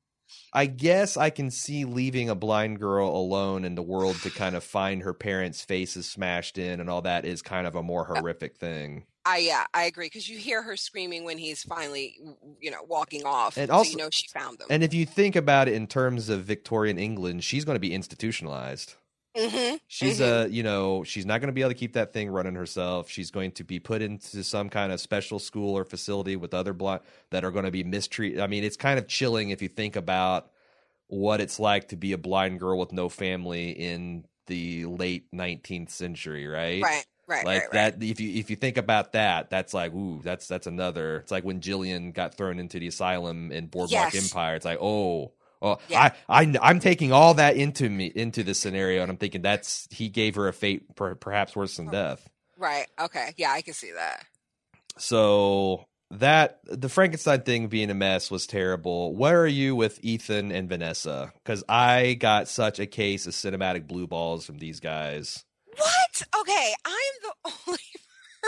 I guess I can see leaving a blind girl alone in the world to kind of find her parents' faces smashed in and all that is kind of a more uh, horrific thing. I yeah, I agree because you hear her screaming when he's finally, you know, walking off, And so also- you know she found them. And if you think about it in terms of Victorian England, she's going to be institutionalized. Hmm She's a, you know, she's not going to be able to keep that thing running herself. She's going to be put into some kind of special school or facility with other blind that are going to be mistreated. I mean, it's kind of chilling if you think about what it's like to be a blind girl with no family in the late 19th century, right? Right, right, like right, right. that if you if you think about that that's like ooh that's that's another it's like when Gillian got thrown into the asylum in Boardwalk Yes. Empire it's like oh oh Yeah. I I I'm taking all that into me into this scenario and I'm thinking that's he gave her a fate per, perhaps worse than death Right. Okay. Yeah, I can see that. so that the Frankenstein thing being a mess was terrible where are you with Ethan and Vanessa cuz I got such a case of cinematic blue balls from these guys What? Okay, I'm the only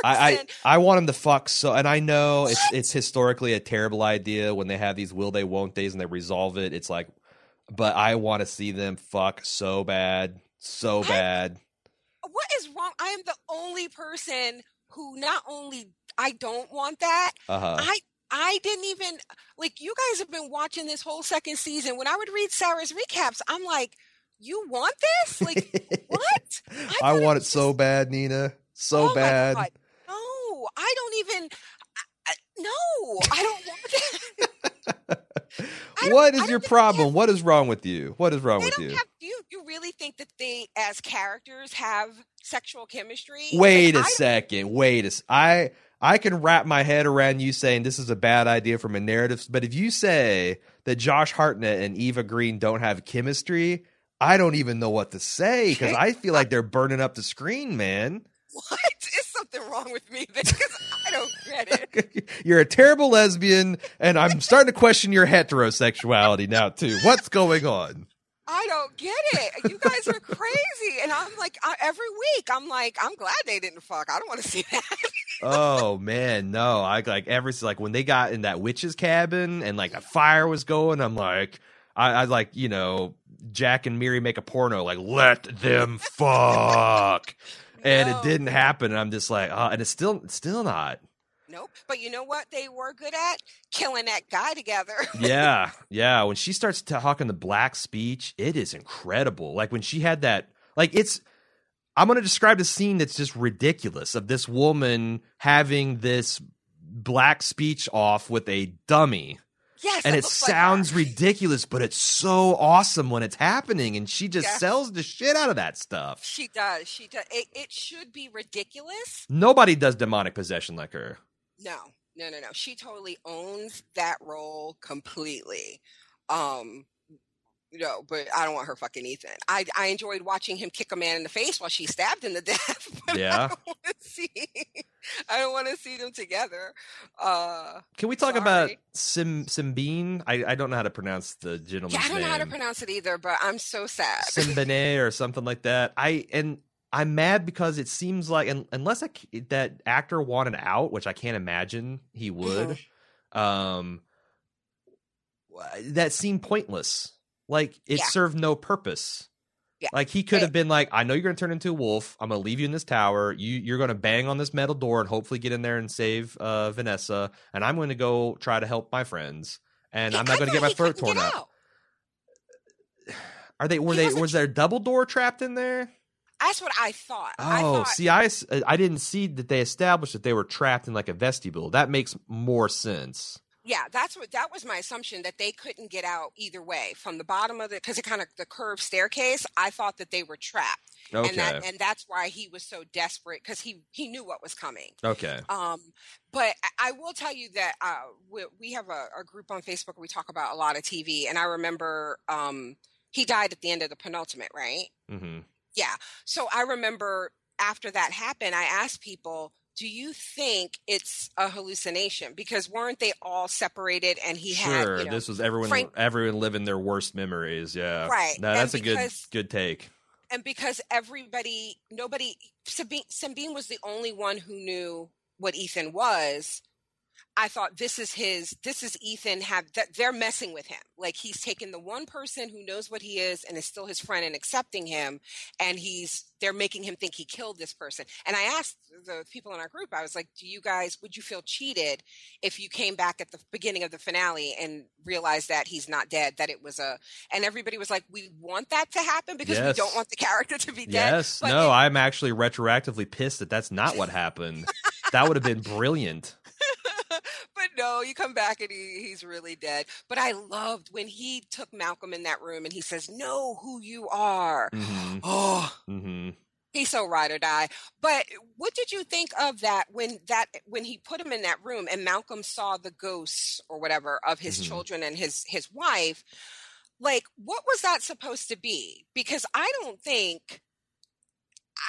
I. I I want him to fuck so, and I know it's it's historically a terrible idea when they have these will they won't days and they resolve it. It's like, but I want to see them fuck so bad, so I- bad. what is wrong? I am the only person who not only I don't want that. Uh huh. I I didn't even like you guys have been watching this whole second season. When I would read Sarah's recaps, I'm like, you want this? Like what? I, it want it was so bad, Nina, so Oh bad. I don't even. I, I, no, I don't want that. Don't- What is your problem? have- What is wrong with you? What is wrong with you? have. Do you, you really think that they, as characters, have sexual chemistry? Wait Like, a I- second. Wait a I I can wrap my head around you saying this is a bad idea from a narrative, but if you say that Josh Hartnett and Eva Green don't have chemistry, I don't even know what to say because I feel like they're burning up the screen, man. What is something wrong with me? Because I don't get it. You're a terrible lesbian, and I'm starting to question your heterosexuality now too. What's going on? I don't get it. You guys are crazy, and I'm like, I, every week, I'm like, I'm glad they didn't fuck. I don't want to see that. oh man, no! I like every like when they got in that witch's cabin and like a fire was going. I'm like, I, I like you know Zack and Miri make a porno. Like let them fuck, and it didn't happen. And I'm just like, uh, and it's still still not. Nope. But you know what they were good at? Killing that guy together. Yeah, yeah. When she starts talking the black speech, it is incredible. Like when she had that, like it's. I'm going to describe the scene that's just ridiculous of this woman having this black speech off with a dummy. Yes. and it sounds ridiculous, but it's so awesome when it's happening, and she just Yeah. sells the shit out of that stuff. She does. She does. It, it should be ridiculous. Nobody does demonic possession like her. No, no, no, no. She totally owns that role completely. Um, no, but I don't want her fucking Ethan. I I enjoyed watching him kick a man in the face while she stabbed him to death. But Yeah. I don't want to see. I don't want to see them together. Uh, Can we talk about Sorry. Sim Simbine? I, I don't know how to pronounce the gentleman's yeah, I don't know how to pronounce it either, but I'm so sad. Simbine or something like that. I and I'm mad because it seems like un, unless I that actor wanted out, which I can't imagine he would. Um, that seemed pointless. Like it Yeah. served no purpose. Yeah. Like he could have been like, I know you're gonna turn into a wolf. I'm gonna leave you in this tower. You you're gonna bang on this metal door and hopefully get in there and save uh, Vanessa. And I'm going to go try to help my friends. And He I'm not going to get my throat torn out. Are they? Were He they? wasn't- there a double door trapped in there? That's what I thought. I Oh, thought, see, I didn't see that they established that they were trapped in like a vestibule. That makes more sense. Yeah, that's what that was my assumption that they couldn't get out either way from the bottom of the because it kind of the curved staircase. I thought that they were trapped, Okay. and that and that's why he was so desperate because he he knew what was coming. okay. Um, but I- will tell you that uh, we, we have a, a group on Facebook where we talk about a lot of TV, and I remember um, he died at the end of the penultimate, right? hmm Yeah. So I remember after that happened, I asked people, "Do you think it's a hallucination?" Because weren't they all separated, and he had Sure. you know, this was everyone. Frank- everyone living their worst memories. Yeah. Right, No, that's a good good take. and because everybody, nobody, Sabine, Sabine was the only one who knew what Ethan was. I thought this is his this is Ethan have that they're messing with him. Like he's taken the one person who knows what he is and is still his friend and accepting him and he's they're making him think he killed this person. And I asked the people in our group, I was like, Do you guys would you feel cheated if you came back at the beginning of the finale and realized that he's not dead, that it was a and everybody was like, We want that to happen because Yes. we don't want the character to be dead. Yes. But No, it- I'm actually retroactively pissed that that's not what happened. that would have been brilliant. but no, you come back and he, he's really dead. But I loved when he took Malcolm in that room and he says, Know who you are. hmm Oh, hmm he's so ride or die. But what did you think of that when that when he put him in that room and Malcolm saw the ghosts or whatever of his Mhm. children and his his wife? Like, what was that supposed to be? Because I don't think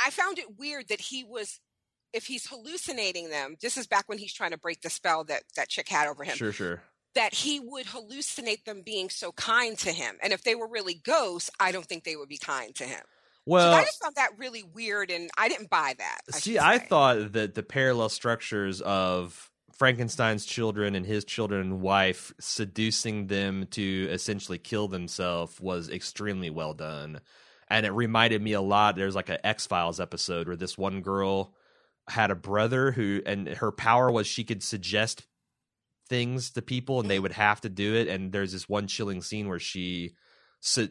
I found it weird that he was if he's hallucinating them, this is back when he's trying to break the spell that that chick had over him Sure, sure. that he would hallucinate them being so kind to him. And if they were really ghosts, I don't think they would be kind to him. Well, so I just found that really weird and I didn't buy that. I See, I thought that the parallel structures of Frankenstein's children and his children and wife seducing them to essentially kill themselves was extremely well done. And it reminded me a lot. There's like an X Files episode where this one girl had a brother who, and her power was she could suggest things to people and they would have to do it. And there's this one chilling scene where she,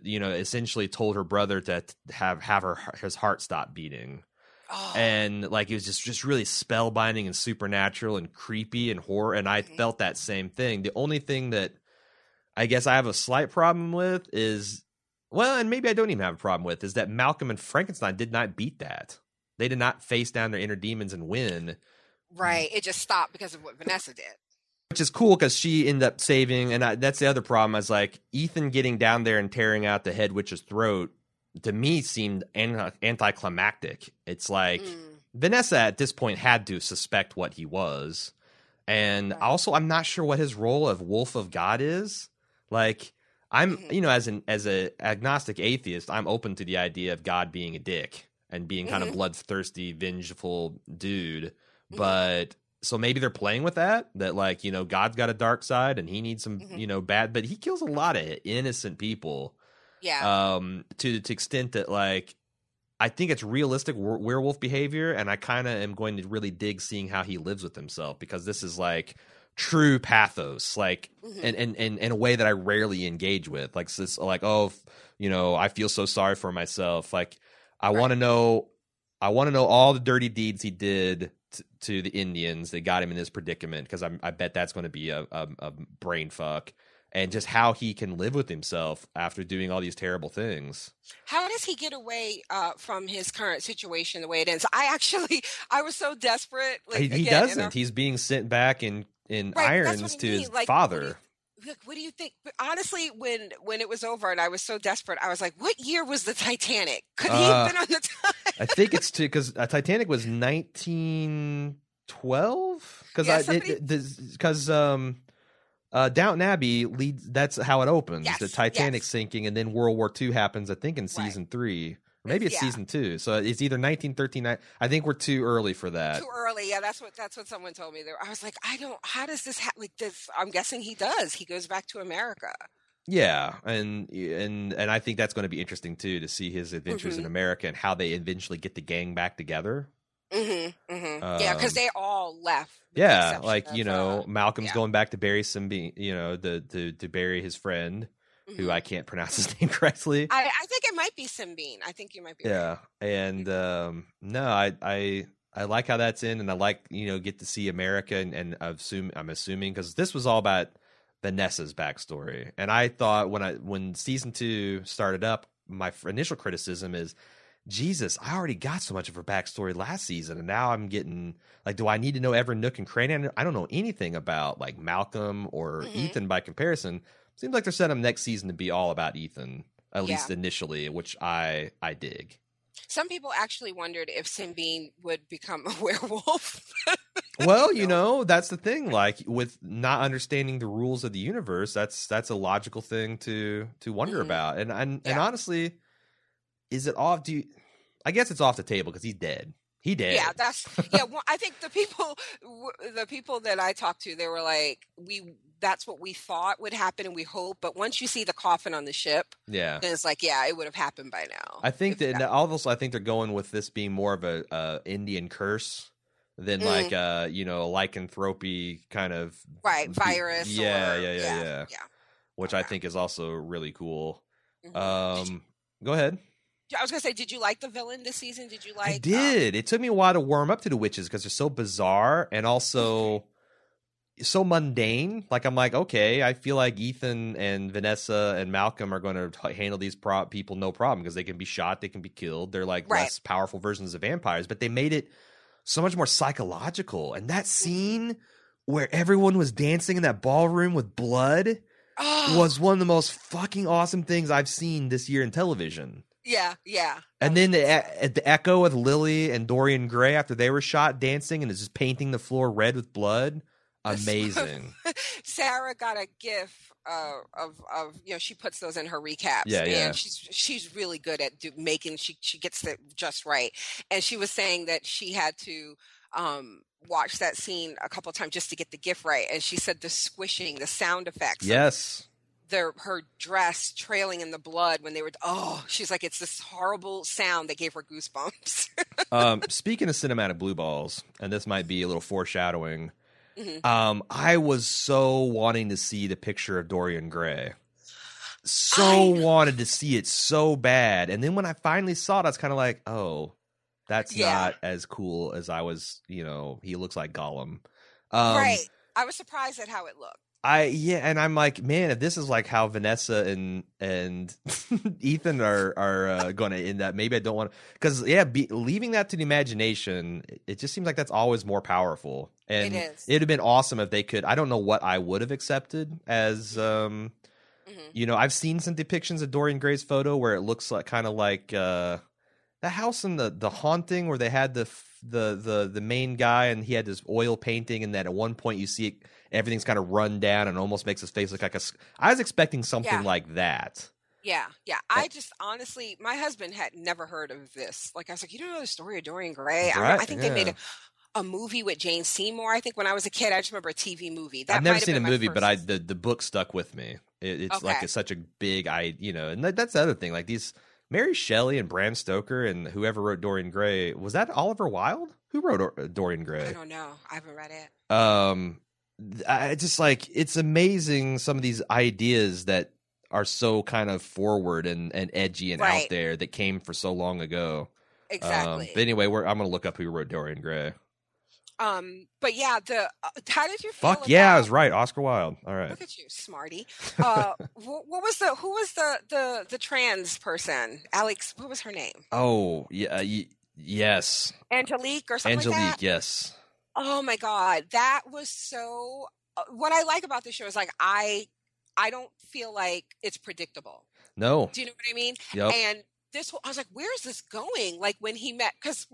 you know, essentially told her brother to have have her his heart stop beating. Oh, and like it was just just really spellbinding and supernatural and creepy and horror. And i felt that same thing. The only thing that i guess i have a slight problem with is well and maybe i don't even have a problem with is that malcolm and frankenstein did not beat that they did not face down their inner demons and win right. It just stopped because of what Vanessa did. which is cool because she ended up saving and I, that's the other problem is like ethan getting down there and tearing out the head witch's throat to me seemed anti- anticlimactic it's like Mm. Vanessa at this point had to suspect what he was. And Right. also I'm not sure what his role of wolf of God is. Like I'm Mhm. you know as an as a agnostic atheist, I'm open to the idea of God being a dick and being kind of Mhm. bloodthirsty, vengeful dude. Mhm. But so maybe they're playing with that that like, you know, God's got a dark side and he needs some, Mhm. you know, bad but he kills a lot of innocent people Yeah. um to the extent that like I think it's realistic were- werewolf behavior, and I kind of am going to really dig seeing how he lives with himself because this is like true pathos, like Mhm. and and and in a way that I rarely engage with, like this, like oh, you know, I feel so sorry for myself. Like I Right. want to know, I want to know all the dirty deeds he did t- to the Indians that got him in this predicament because I bet that's going to be a, a a brain fuck. And just how he can live with himself after doing all these terrible things. How does he get away uh, from his current situation the way it ends? I actually, I was so desperate. Like, he, he again, doesn't. our- He's being sent back in in Right, irons to mean, his like, what do you- father. Look, what do you think? But honestly, when when it was over and I was so desperate, I was like, "What year was the Titanic? Could he Uh, have been on the time?" I think it's to because uh, Titanic was nineteen twelve because Yeah, I because um uh Downton Abbey leads. That's how it opens. Yes, the Titanic yes. sinking, and then World War II happens. I think in season three. Maybe it's Yeah. season two, so it's either nineteen thirteen. I think we're too early for that. Too early. Yeah, that's what that's what someone told me. There, I was like, I don't. How does this happen? Like this? I'm guessing he does. He goes back to America. Yeah, and and and I think that's going to be interesting too to see his adventures in Mhm. America and how they eventually get the gang back together. Mm-hmm. mm-hmm. yeah, because Um, they all left. Yeah, like of, you know, uh, Malcolm's yeah. going back to bury some, be- you know, the to to bury his friend who mhm. I can't pronounce his name correctly. I, I think it might be Simbine. I think you might be. right. yeah, and um, no, I I I like how that's in, and I like you know get to see America, and, and I assume I'm assuming because this was all about Vanessa's backstory, and I thought when I when season two started up, my initial criticism is. Jesus, I already got so much of her backstory last season, and now I'm getting like, do I need to know every nook and cranny? I don't- know anything about like Malcolm or Mhm. Ethan by comparison. Seems like they're setting up next season to be all about Ethan, at Yeah. least initially, which I I dig. Some people actually wondered if Simbine would become a werewolf. well, you know, that's the thing. Like with not understanding the rules of the universe, that's that's a logical thing to to wonder Mhm. about. And and, and honestly, is it off? Do you, I guess it's off the table because he's dead. He did. Yeah, that's yeah. Well, I think the people, the people that I talked to, they were like, we. That's what we thought would happen, and we hope. But once you see the coffin on the ship, yeah. then it's like, yeah, it would have happened by now. I think that and also I think they're going with this being more of a uh, Indian curse than Mm. like uh you know lycanthropy kind of right virus. Yeah, or, yeah, yeah, yeah. yeah. which I think is also really cool. Mhm. Um, go ahead. I was gonna say, did you like the villain this season? Did you like? I um, did. it took me a while to warm up to the witches because they're so bizarre and also so mundane. Like I'm like, okay, I feel like Ethan and Vanessa and Malcolm are going to handle these pro- people no problem because they can be shot, they can be killed. They're like Right. less powerful versions of vampires, but they made it so much more psychological. And that scene where everyone was dancing in that ballroom with blood oh, was one of the most fucking awesome things I've seen this year in television. Yeah, yeah. And then the, e- the echo with Lily and Dorian Gray after they were shot dancing and is just painting the floor red with blood. Amazing. Sarah got a gif uh, of of you know she puts those in her recaps. Yeah, yeah. And she's she's really good at do, making she she gets it just right. And she was saying that she had to um watch that scene a couple times just to get the gif right. And she said the squishing, the sound effects, of yes. Their her dress trailing in the blood when they were oh she's like it's this horrible sound that gave her goosebumps. um, speaking of cinematic blue balls, and this might be a little foreshadowing, Mhm. um, I was so wanting to see the picture of Dorian Gray. So wanted to see it so bad. And then when I finally saw it, I was kind of like, oh, that's Yeah. not as cool as I was, you know, he looks like Gollum. Um, right. I was surprised at how it looked. I yeah, and I'm like, man, if this is like how Vanessa and and Ethan are are uh, going to end up, maybe I don't want to because yeah, be, leaving that to the imagination, it- just seems like that's always more powerful. And is. it'd have been awesome if they could. I don't know what I would have accepted as um, Mhm. you know, I've seen some depictions of Dorian Gray's photo where it looks like kind of like uh, the house in the the haunting where they had the the the the main guy and he had this oil painting and then at one point you see it, everything's kind of run down and almost makes his face look like a i was expecting something Yeah. like that. Yeah, yeah. I just honestly, my husband had never heard of this. Like, I was like, you don't know the story of Dorian Gray? I, Right, I think they made a, a movie with Jane Seymour. I think when I was a kid, I just remember a TV movie. That I've never seen a movie, but I the the book stuck with me. It, it's like it's such a big I you know, and that, that's the other thing. Like these Mary Shelley and Bram Stoker and whoever wrote Dorian Gray was that Oliver Wilde? Who wrote Or- Dorian Gray? I don't know. I haven't read it. um i just like it's amazing some of these ideas that are so kind of forward and, and edgy and out there that came for so long ago Um, Exactly. but anyway we're, i'm gonna look up who wrote dorian gray Um, but yeah, the uh, how did you feel? fuck yeah i was right oscar wilde all right Look at you, smarty. Uh, what, what was the who was the the the trans person? Alex, what was her name? oh yeah y- yes Angelique or something like that. angelique yes Oh my god, that was so. Uh, what I like about this show is like I, I don't feel like it's predictable. no Do you know what I mean? yep And this, whole- I was like, where is this going? Like when he met, because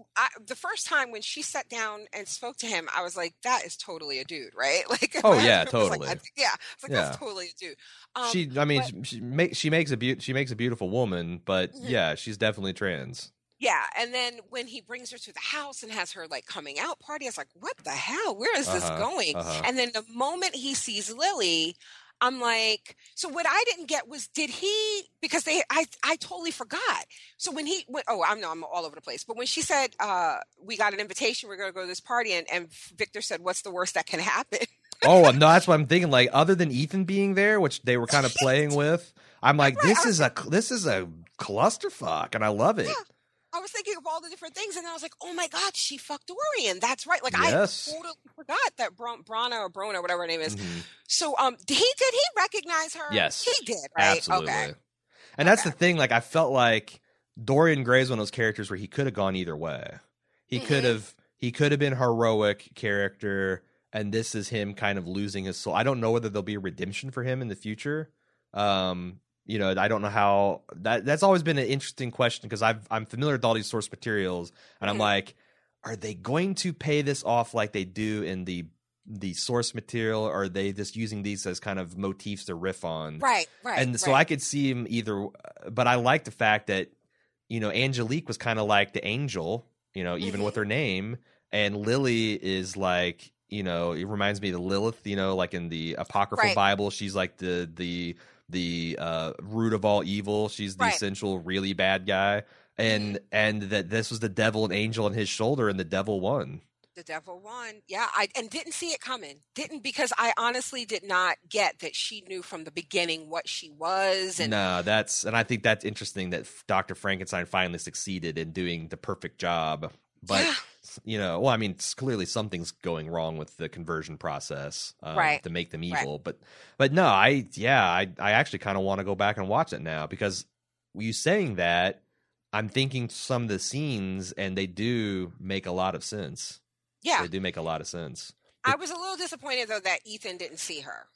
the first time when she sat down and spoke to him, I was like, that is totally a dude, right? Like, Oh, yeah, like, totally. I think- yeah, it's like Yeah. that's totally a dude. Um, she i mean but- she, she makes she makes a beau- she makes a beautiful woman but Mhm. yeah she's definitely trans Yeah, and then when he brings her to the house and has her like coming out party, I was like, "What the hell? Where is this Uh-huh, going?" uh-huh. And then the moment he sees Lily, I'm like, "So what I didn't get was did he because they I I totally forgot. So when he went, oh, I'm no, I'm all over the place. But when she said, uh, "We got an invitation, we're going to go to this party," and and Victor said, "What's the worst that can happen?" Oh no, that's what I'm thinking. Like, other than Ethan being there, which they were kind of playing with, I'm like, Right, this is a this is a clusterfuck, and I love it. Yeah. I was thinking of all the different things, and I was like, "Oh my god, she fucked Dorian. That's right." Like Yes. I totally forgot that Bron- Brana or Brona, whatever her name is. Mhm. So, um, did he did he recognize her? Yes. he did. Right? Absolutely. Okay. And that's the thing. Like, I felt like Dorian Gray's one of those characters where he could have gone either way. He could Mhm. have he could have been heroic character, and this is him kind of losing his soul. I don't know whether there'll be a redemption for him in the future. Um, you know, I don't know how that that's always been an interesting question because I've I'm familiar with all these source materials, and I'm Mhm. like, are they going to pay this off like they do in the the source material, or are they just using these as kind of motifs to riff on? Right. Right. and so I could see him either, but I like the fact that you know Angelique was kind of like the angel you know, even Mhm. with her name. And Lily is like, you know, it reminds me of Lilith, you know, like in the apocryphal Right. Bible, she's like the the the uh root of all evil. She's the Right. essential really bad guy. And and that this was the devil and angel on his shoulder and the devil won. the devil won. Yeah, I and didn't see it coming. Didn't because I honestly did not get that she knew from the beginning what she was and no, that's and I think that's interesting that Dr. Frankenstein finally succeeded in doing the perfect job. But Yeah. you know, well, I mean, clearly something's going wrong with the conversion process um, Right. to make them Right. evil. But but no, I yeah, I I actually kind of want to go back and watch it now because you saying that, I'm thinking some of the scenes and they do make a lot of sense. yeah. They do make a lot of sense. I was a little disappointed though that Ethan didn't see her.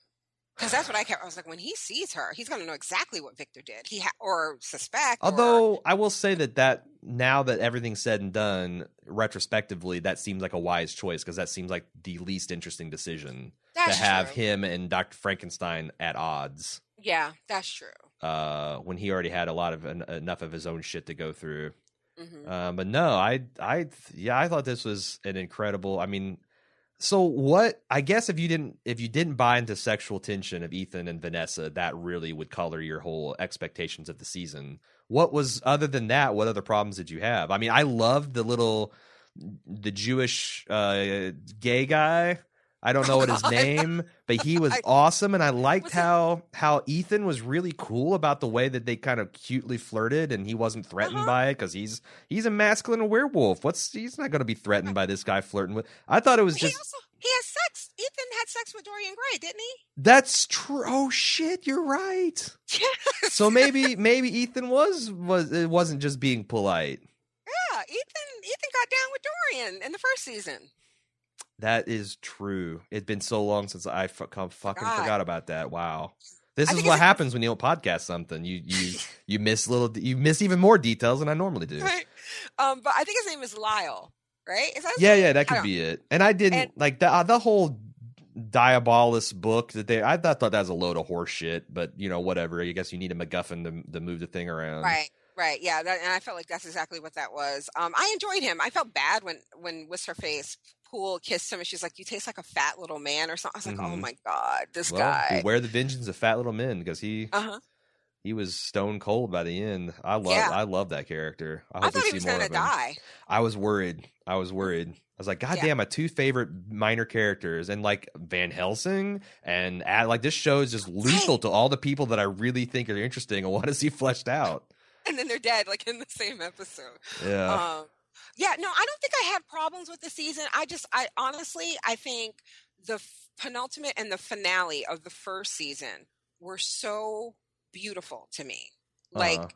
Because that's what I kept. I was like, when he sees her, he's going to know exactly what Victor did. He ha- or suspect. or- Although I will say that that now that everything's said and done, retrospectively, that seems like a wise choice because that seems like the least interesting decision that's to have true. him and Dr. Frankenstein at odds. Yeah, that's true. Uh, when he already had a lot of en- enough of his own shit to go through. hmm Um, but no, I, I, yeah, I thought this was an incredible. I mean, so what? I guess if you didn't, if you didn't buy into sexual tension of Ethan and Vanessa, that really would color your whole expectations of the season. What was other than that? What other problems did you have? I mean, I loved the little, the Jewish uh, gay guy. I don't know what his name, but he was awesome, and I liked how how Ethan was really cool about the way that they kind of cutely flirted, and he wasn't threatened Uh-huh. by it because he's he's a masculine werewolf. What's he's not going to be threatened by this guy flirting with? I thought it was He just also he has sex. Ethan had sex with Dorian Gray, didn't he? that's true. Oh shit, you're right. Yeah. So maybe maybe Ethan was was it wasn't just being polite. Yeah, Ethan Ethan got down with Dorian in the first season. That is true. It's been so long since I fu- fucking Forgot. forgot about that. Wow. This I is what happens when you don't podcast something. You you you miss little you miss even more details than I normally do. Right. Um, but I think his name is Lyle, right? Is that Yeah, name? yeah, that could be it. And I didn't And- like the uh, the whole Diabolus book that they. I thought, thought that was a load of horse shit, but you know, whatever. I guess you need a MacGuffin to to move the thing around. Right, right, yeah, that, and I felt like that's exactly what that was. Um, I enjoyed him. I felt bad when when what's her face Poole kissed him, and she's like, "You taste like a fat little man" or something. I was like, "Oh Mhm. my god, this Well, guy." beware the vengeance of fat little men because he Uh huh. he was stone cold by the end. I love Yeah. I love that character. I I, hope thought he was of him. die. I was worried. I was worried. I was like, God Yeah. damn, my two favorite minor characters, and like Van Helsing, and uh, like this show is just lethal to all the people that I really think are interesting and want to see fleshed out. And then they're dead, like in the same episode. Yeah, Um, yeah, no, I don't think I had problems with the season. I just, I honestly, I think the f- penultimate and the finale of the first season were so beautiful to me. Like Uh-huh.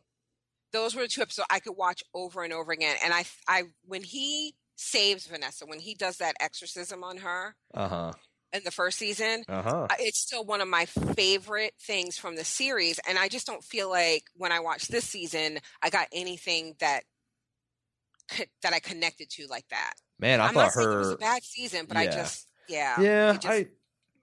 those were the two episodes I could watch over and over again. And I, I, when he saves Vanessa, when he does that exorcism on her uh huh, in the first season, uh huh. It's still one of my favorite things from the series and i just don't feel like when i watched this season i got anything that that i connected to like that Man, I am thought not saying it was her. a bad season but i just yeah yeah, just- I.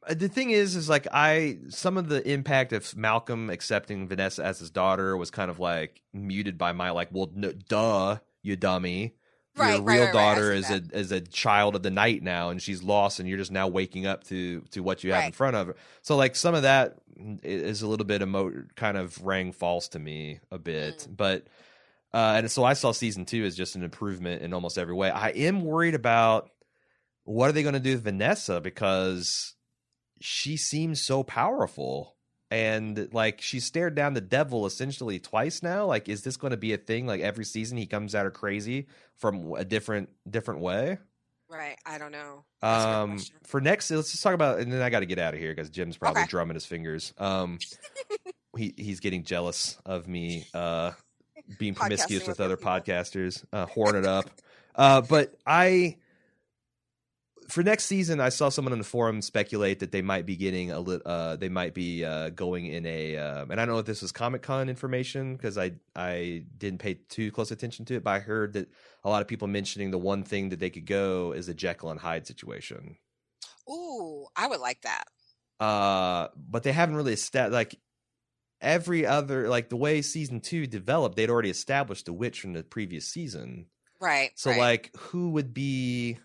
uh, The thing is, is like I some of the impact of Malcolm accepting Vanessa as his daughter was kind of like muted by my like, well, no, duh, you dummy. Right, Your real right, right, daughter is a is a child of the night now, and she's lost, and you're just now waking up to to what you have in front of her. So like some of that is a little bit emo- kind of rang false to me a bit, Mm. but uh, and so I saw season two as just an improvement in almost every way. I am worried about what are they going to do with Vanessa because she seems so powerful and like she stared down the devil essentially twice now. Like is this going to be a thing like every season he comes at her crazy from a different different way? Right. I don't know. That's um for next let's just talk about and then i got to get out of here because jim's probably Okay. drumming his fingers. Um he he's getting jealous of me uh being promiscuous with with other people. podcasters uh horn it up uh but i for next season, I saw someone on the forum speculate that they might be getting a lit. Uh, they might be uh, going in a, uh, and I don't know if this was Comic Con information because I I didn't pay too close attention to it, but I heard that a lot of people mentioning the one thing that they could go is a Jekyll and Hyde situation. ooh i would like that Uh, but they haven't really established like every other like the way season two developed. They'd already established the witch from the previous season. Right. So right. like who would be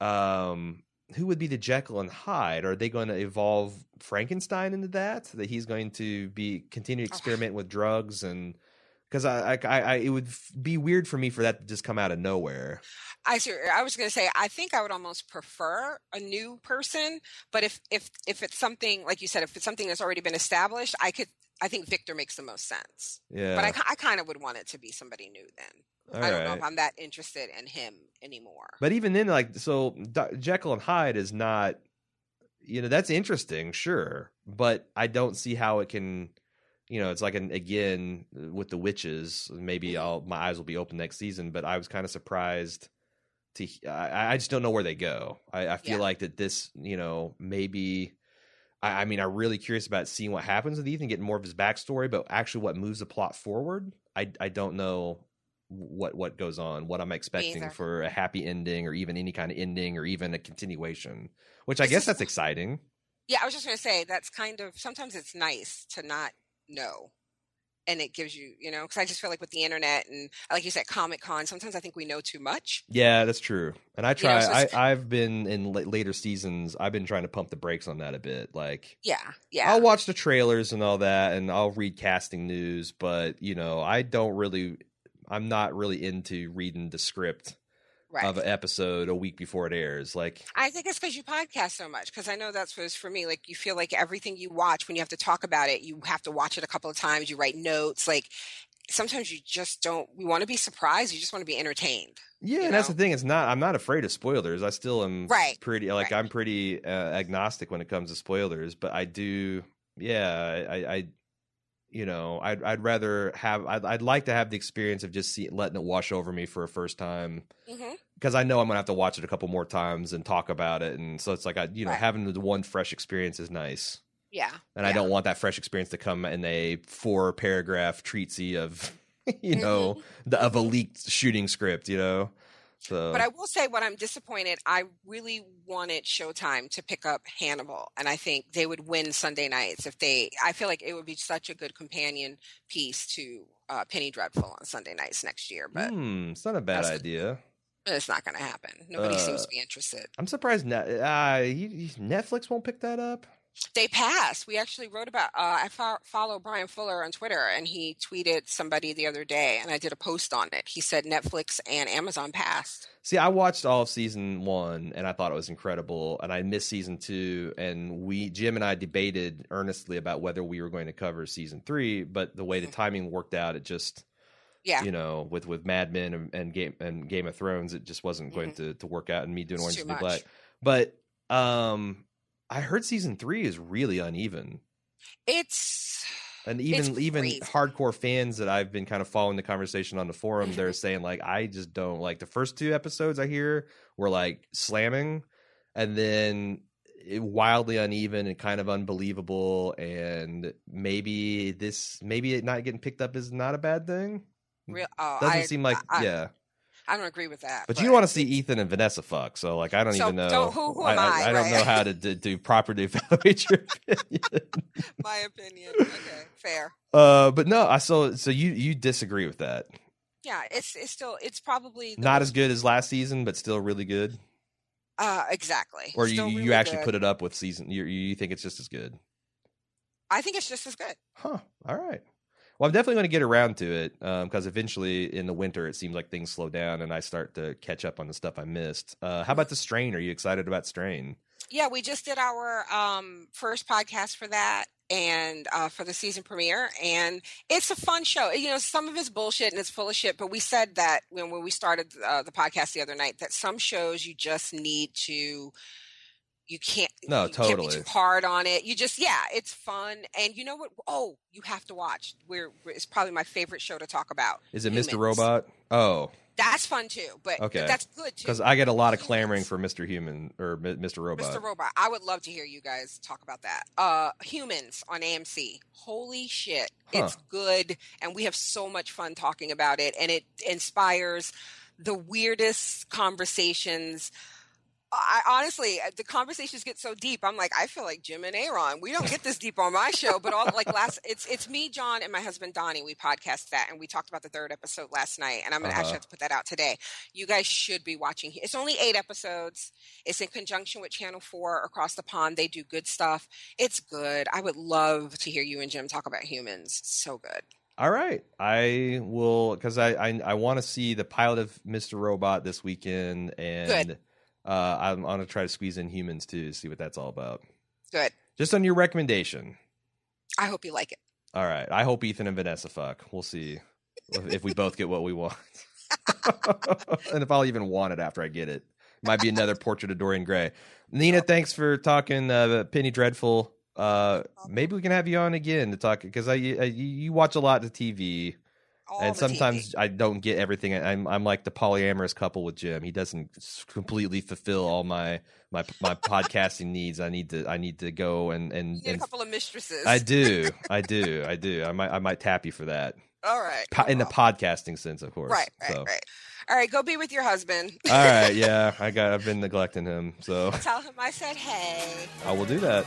um who would be the Jekyll and Hyde? Are they going to evolve Frankenstein into that? That he's going to be continue to Oh. experiment with drugs and because I, I, I, I, it would be weird for me for that to just come out of nowhere. I see. I was going to say I think I would almost prefer a new person, but if if if it's something like you said, if it's something that's already been established, I could. I think Victor makes the most sense. Yeah, But I, I kind of would want it to be somebody new then. All I don't know if I'm that interested in him anymore. But even then, like, so Do- Jekyll and Hyde is not, you know, that's interesting, sure, but I don't see how it can, you know, it's like an again with the witches. Maybe Mhm. I'll my eyes will be open next season, but I was kind of surprised to. I, I just don't know where they go. I, I feel Yeah. like that this, you know, maybe. I, I mean, I'm really curious about seeing what happens with Ethan, getting more of his backstory, but actually, what moves the plot forward, I I don't know what what goes on, what I'm expecting for a happy ending, or even any kind of ending, or even a continuation. Which I guess that's exciting. Yeah, I was just going to say that's kind of sometimes it's nice to not know. And it gives you, you know, because I just feel like with the internet and like you said, Comic Con, sometimes I think we know too much. Yeah, that's true. And I You know, try. so I I've been in la- later seasons. I've been trying to pump the brakes on that a bit. Like Yeah, yeah. I'll watch the trailers and all that, and I'll read casting news, but you know, I don't really. I'm not really into reading the script right. of an episode a week before it airs. Like, I think it's because you podcast so much. Because I know that's what it's for me. Like you feel like everything you watch, when you have to talk about it, you have to watch it a couple of times. You write notes. Like sometimes you just don't. We want to be surprised. You just want to be entertained. yeah, and that's the thing. It's not. I'm not afraid of spoilers. I still am Right, pretty like right. I'm pretty uh, agnostic when it comes to spoilers. But I do. Yeah, I. I you know, I'd I'd rather have I'd I'd like to have the experience of just see, letting it wash over me for a first time because I know I'm gonna have to watch it a couple more times and talk about it, and so it's like I you know Right. having the one fresh experience is nice. Yeah. and I don't want that fresh experience to come in a four paragraph treatsy of you know Mhm. the, of a leaked shooting script you know so But I will say, what I'm disappointed, I really wanted Showtime to pick up Hannibal, and I think they would win Sunday nights if they. I feel like it would be such a good companion piece to uh, Penny Dreadful on Sunday nights next year, but hmm, it's not a bad idea it's not going to happen. Nobody seems Uh, to be interested. I'm surprised Net, uh, Netflix won't pick that up They passed. We actually wrote about. Uh, I fo- follow Bryan Fuller on Twitter, and he tweeted somebody the other day, and I did a post on it. He said Netflix and Amazon passed. see I watched all of season one and I thought it was incredible and I missed season two and we Jim and I debated earnestly about whether we were going to cover season three but the way the Mhm. timing worked out it just Yeah, you know, with with Mad Men and, and Game and Game of Thrones, it just wasn't going to to work out. And me doing Mm-hmm. Orange is the Black, but um, I heard season three is really uneven, it's and even even hardcore fans that I've been kind of following the conversation on the forum, they're saying like, I just don't like the first two episodes I hear were like slamming, and then wildly uneven and kind of unbelievable, and maybe this maybe it not getting picked up is not a bad thing. real. Oh, Doesn't I, seem like I, yeah. I don't agree with that. But, you want to see Ethan and Vanessa fuck, so like I don't So, even know. don't- who- who am I, I, I don't right? know how to do, do properly evaluate your opinion. my opinion. Okay, fair. uh, but no, I so so you you disagree with that? Yeah, it's it's still it's probably Not as good as last season, but still really good. Uh, exactly. Or you Still you really actually good. put it up with season? You you think it's just as good? I think it's just as good. Huh. All right. Well, I'm definitely going to get around to it because eventually in the winter it seems like things slow down and I start to catch up on the stuff I missed. Uh, how about the Strain? Are you excited about Strain? Yeah, we just did our um, first podcast for that and uh, for the season premiere, and it's a fun show. You know, some of it's bullshit and it's full of shit, but we said that when when we started uh, the podcast the other night that some shows you just need to. You can't. No, you can't be totally. too hard on it. You just, yeah, it's fun, and you know what? Oh, you have to watch. We're, it's probably my favorite show to talk about. Is it Mr. Robot? Oh, That's fun too, but Okay. that's good too. because I get a lot of clamoring for Mr. Human or Mr. Robot. Mr. Robot. I would love to hear you guys talk about that. Uh Humans on AMC. Holy shit. It's good and we have so much fun talking about it and it inspires the weirdest conversations I honestly, uh, the conversations get so deep. I'm like, I feel like Jim and Aaron. We don't get this deep on my show, but all like last, it's it's me, John, and my husband Donnie. We podcast that, and we talked about the third episode last night, and I'm gonna Uh-huh. actually have to put that out today. You guys should be watching. It's only eight episodes. It's in conjunction with Channel Four across the pond. They do good stuff. It's good. I would love to hear you and Jim talk about humans. So good. All right, I will because I I, I want to see the pilot of Mr. Robot this weekend, and uh, I'm, I'm gonna try to squeeze in humans too, to see what that's all about. Good. Just on your recommendation. I hope you like it. All right, I hope Ethan and Vanessa fuck. We'll see if, we both get what we want, and if I'll even want it after I get it. Might be another portrait of Dorian Gray. Nina, thanks for talking uh, Penny Dreadful. Uh, maybe we can have you on again to talk because I, I you, you watch a lot of TV. And the TV. sometimes I don't get everything. I'm I'm like the polyamorous couple with Jim. He doesn't completely fulfill all my my my podcasting needs. I need to I need to go and you and, a couple of mistresses. I do I do I do. I might I might tap you for that All right. Po- in the podcasting sense, of course. Right, right, so. right. All right, go be with your husband. All right, yeah, I got I've been neglecting him, so Tell him I said hey. I will do that.